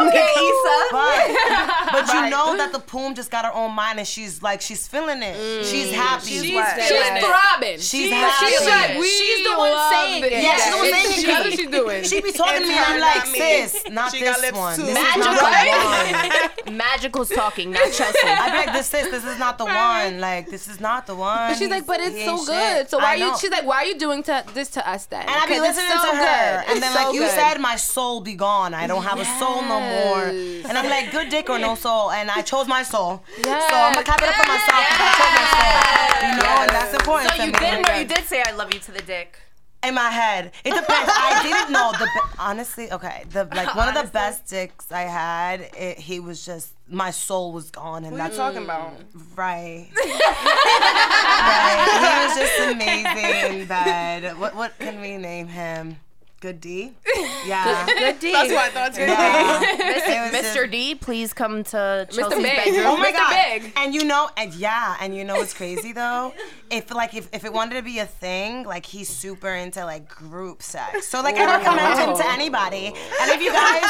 S3: Okay, Issa.
S4: But, but you know that the poom just got her own mind and she's like she's feeling it. Mm. She's happy.
S3: She's
S2: what?
S3: feeling
S1: She's
S3: it.
S1: throbbing.
S4: She's
S1: she's,
S4: happy.
S1: she's like, we
S3: She's the one saying
S1: this.
S3: it.
S4: yeah, she's the one
S1: It's-
S4: saying
S1: That's what
S4: it.
S1: she's doing.
S4: She be talking to me and I'm like,
S5: me.
S4: sis, not
S5: She got
S4: this
S5: lips
S4: one.
S5: too.
S4: This
S3: Magical.
S4: is not the one.
S3: Magical's talking, not Chelsea.
S4: I'd be like, this sis, this is not the one. Like, this is not the one.
S1: But she's like, but it's so good. So why are you? She's like, why are you doing this to us then?
S4: And I be
S1: 'Cause it's
S4: listening
S1: so
S4: to her,
S1: good.
S4: and then
S1: It's
S4: like you
S1: good.
S4: said, my soul be gone. I don't have a soul no more. And I'm like, good dick or no soul, and I chose my soul.
S1: Yes.
S4: So I'm gonna clap it up for myself. 'cause I chose my soul. You know, and that's important
S3: So
S4: to
S3: you
S4: me.
S3: did, or you did say I love you to the dick.
S4: In my head, it depends. I didn't know the be- honestly. Okay, the like one of the best dicks I had. It, he was just my soul was gone, and
S5: What
S4: that's
S5: you talking about?
S4: Right. right. He was just amazing in bed. What what can we name him? Good D? Yeah.
S2: Good D.
S5: That's what I thought too.
S4: yeah. It
S3: Mr. D, please come to Chelsea's
S1: Big.
S3: bedroom.
S4: Oh my
S1: Mr.
S4: god!
S1: Big.
S4: And you know, and yeah, and you know what's crazy though? If like if, if it wanted to be a thing, like he's super into like group sex. So like I recommend him to anybody. And if you guys,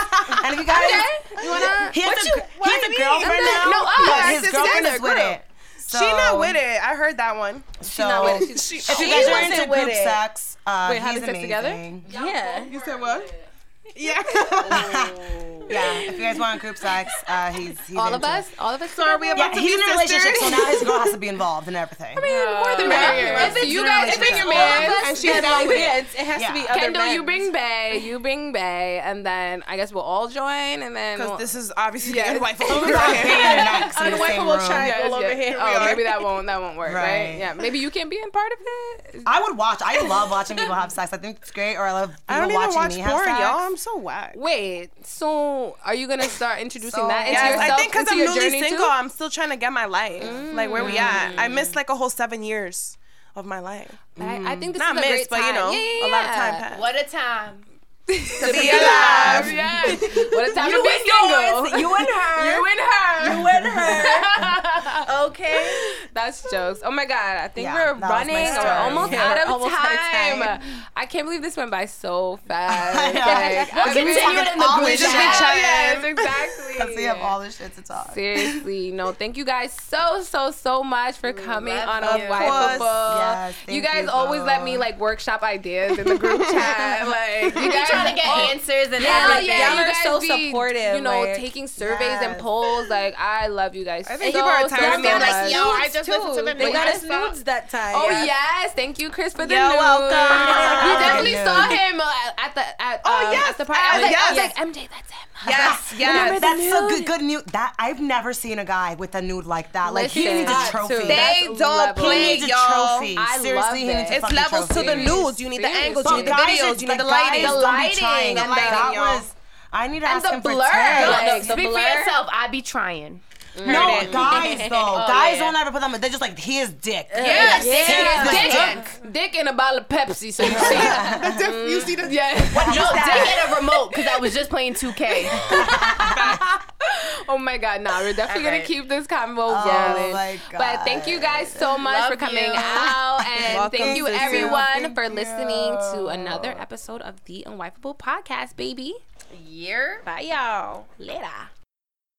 S4: and if you guys,
S1: You wanna?
S4: he has a,
S5: you-
S4: he has a
S5: do
S4: girlfriend
S5: mean?
S4: now,
S1: No, us.
S4: his
S1: It's
S4: girlfriend is with it. So,
S5: She not with it. I heard that one.
S4: So,
S1: not with it. She's-
S4: if you
S2: She
S4: guys are
S2: wasn't
S4: into group
S2: it.
S4: sex, uh,
S1: Wait, having
S4: he's
S1: sex together?
S4: amazing.
S2: Yeah.
S5: You said what? Yeah.
S4: Yeah, if you guys want group sex, uh, he's, he's
S1: All of us?
S4: it.
S1: All of us?
S5: So are we
S1: together?
S5: about
S4: Yeah,
S5: to
S4: he's
S5: be
S4: in a relationship, so now his girl has to be involved in everything.
S1: I mean,
S2: uh, more than
S1: that.
S2: if
S1: If
S2: it's
S1: you
S4: in a
S1: guys, if
S4: relationship.
S1: your man,
S5: and she's down with
S2: Yeah,
S5: it.
S2: it has
S4: Yeah.
S2: to be other
S1: Kendall, you
S2: men.
S1: bring Bay, you bring Bay, and then I guess we'll all join, and then
S5: Because
S1: we'll,
S5: this is obviously
S1: Yes.
S5: the unwife
S4: We're
S5: over
S4: not
S5: here.
S4: paying next in the
S5: Unwife
S4: same
S5: will
S4: room.
S5: try
S1: Yes,
S5: all over
S1: yes.
S5: here. We
S1: Oh,
S5: are.
S1: maybe that won't that won't work, right.
S4: Right.
S1: Yeah, maybe you can be in part of it.
S4: I would watch. I love watching people have sex. I think it's great. Or I love people
S5: I don't even
S4: watching
S5: watch
S4: me
S5: porn,
S4: have sex.
S5: Y'all. I'm so whack.
S1: Wait, so are you gonna start introducing
S4: So-
S1: that into
S5: Yes,
S1: yourself?
S5: I think because I'm newly single,
S1: too?
S5: I'm still trying to get my life. Like where we at? I missed like a whole seven years of my life.
S1: I, I think this
S5: Not
S1: is a
S5: missed,
S1: great
S5: but you know,
S1: Yeah, yeah,
S5: a lot of time passed.
S3: What a time.
S1: to be alive. Yes. What a time to be single.
S3: You and her.
S1: You and her.
S3: You and her. okay.
S1: That's jokes. Oh my god, I think
S4: Yeah,
S1: we're
S4: that was my
S1: running. We're almost
S2: Yeah,
S1: out of
S2: almost
S1: time.
S2: time.
S1: I can't believe this went by so fast.
S4: I know.
S1: Like,
S4: We'll continue it in the group chat.
S1: Yes, exactly.
S4: Because we have all this shit to talk.
S1: Seriously, no. Thank you guys so so so much for coming
S3: Love
S1: on
S3: you.
S1: Unwifeable.
S4: Yes,
S1: you guys
S4: you
S1: always let me like workshop ideas in the group chat. Like you
S3: You
S1: guys
S3: trying to get
S1: oh,
S3: answers and
S1: Hell
S3: everything.
S1: yeah,
S2: Y'all are
S1: guys
S2: so
S1: be,
S2: supportive,
S1: You know,
S2: like-
S1: taking surveys and polls. Like I love you guys.
S5: I think
S1: so,
S5: people are tired
S1: so
S5: of me. Like, yo, I just
S2: too.
S5: listened to the
S2: They got us
S5: episode.
S2: nudes that time.
S1: Oh yes, thank you, Chris, for the
S5: You're
S1: news.
S5: welcome.
S1: We definitely saw him uh, at the at
S5: Oh,
S1: um,
S5: yes,
S1: at the party. I was like, I was
S5: yes.
S1: like, MJ, that's him.
S5: Yes, yes.
S4: That's a good, good nude. That I've never seen a guy with a nude like that. Like he needs a trophy.
S5: They don't
S1: level.
S4: he
S5: play,
S4: needs a
S5: y'all.
S4: trophy.
S1: I love
S4: Seriously, he
S1: it.
S4: needs a
S5: It's
S4: fucking
S5: levels to the
S4: trophy.
S5: news. You need the angles.
S1: But
S5: You need the videos. You need the
S4: guys
S5: lighting.
S4: don't be
S1: lighting and
S4: that
S5: y'all.
S4: was. I need to
S1: And
S4: ask
S1: the
S4: him for
S1: blur,
S4: tips.
S1: like,
S3: Speak for yourself. I be trying.
S4: Mm.
S3: No,
S4: guys though.
S1: Oh,
S4: guys
S1: yeah.
S4: don't ever put them. They're just like he is dick.
S3: Yes,
S1: Yeah. Dick, dick in a bottle of Pepsi, so you see. it.
S5: You see the
S1: yeah.
S3: What No, dick get a remote because I was just playing 2K.
S1: Oh my God, nah, we're definitely
S3: All right.
S1: gonna keep this combo going.
S4: Oh
S1: rolling.
S4: my
S1: But thank you guys so much
S3: Love
S1: for coming
S3: you.
S1: out, and
S5: Welcome,
S1: thank you everyone
S4: Thank
S1: for
S4: you.
S1: listening to another episode of the Unwifeable Podcast, baby.
S3: Year.
S1: Bye, y'all. Later.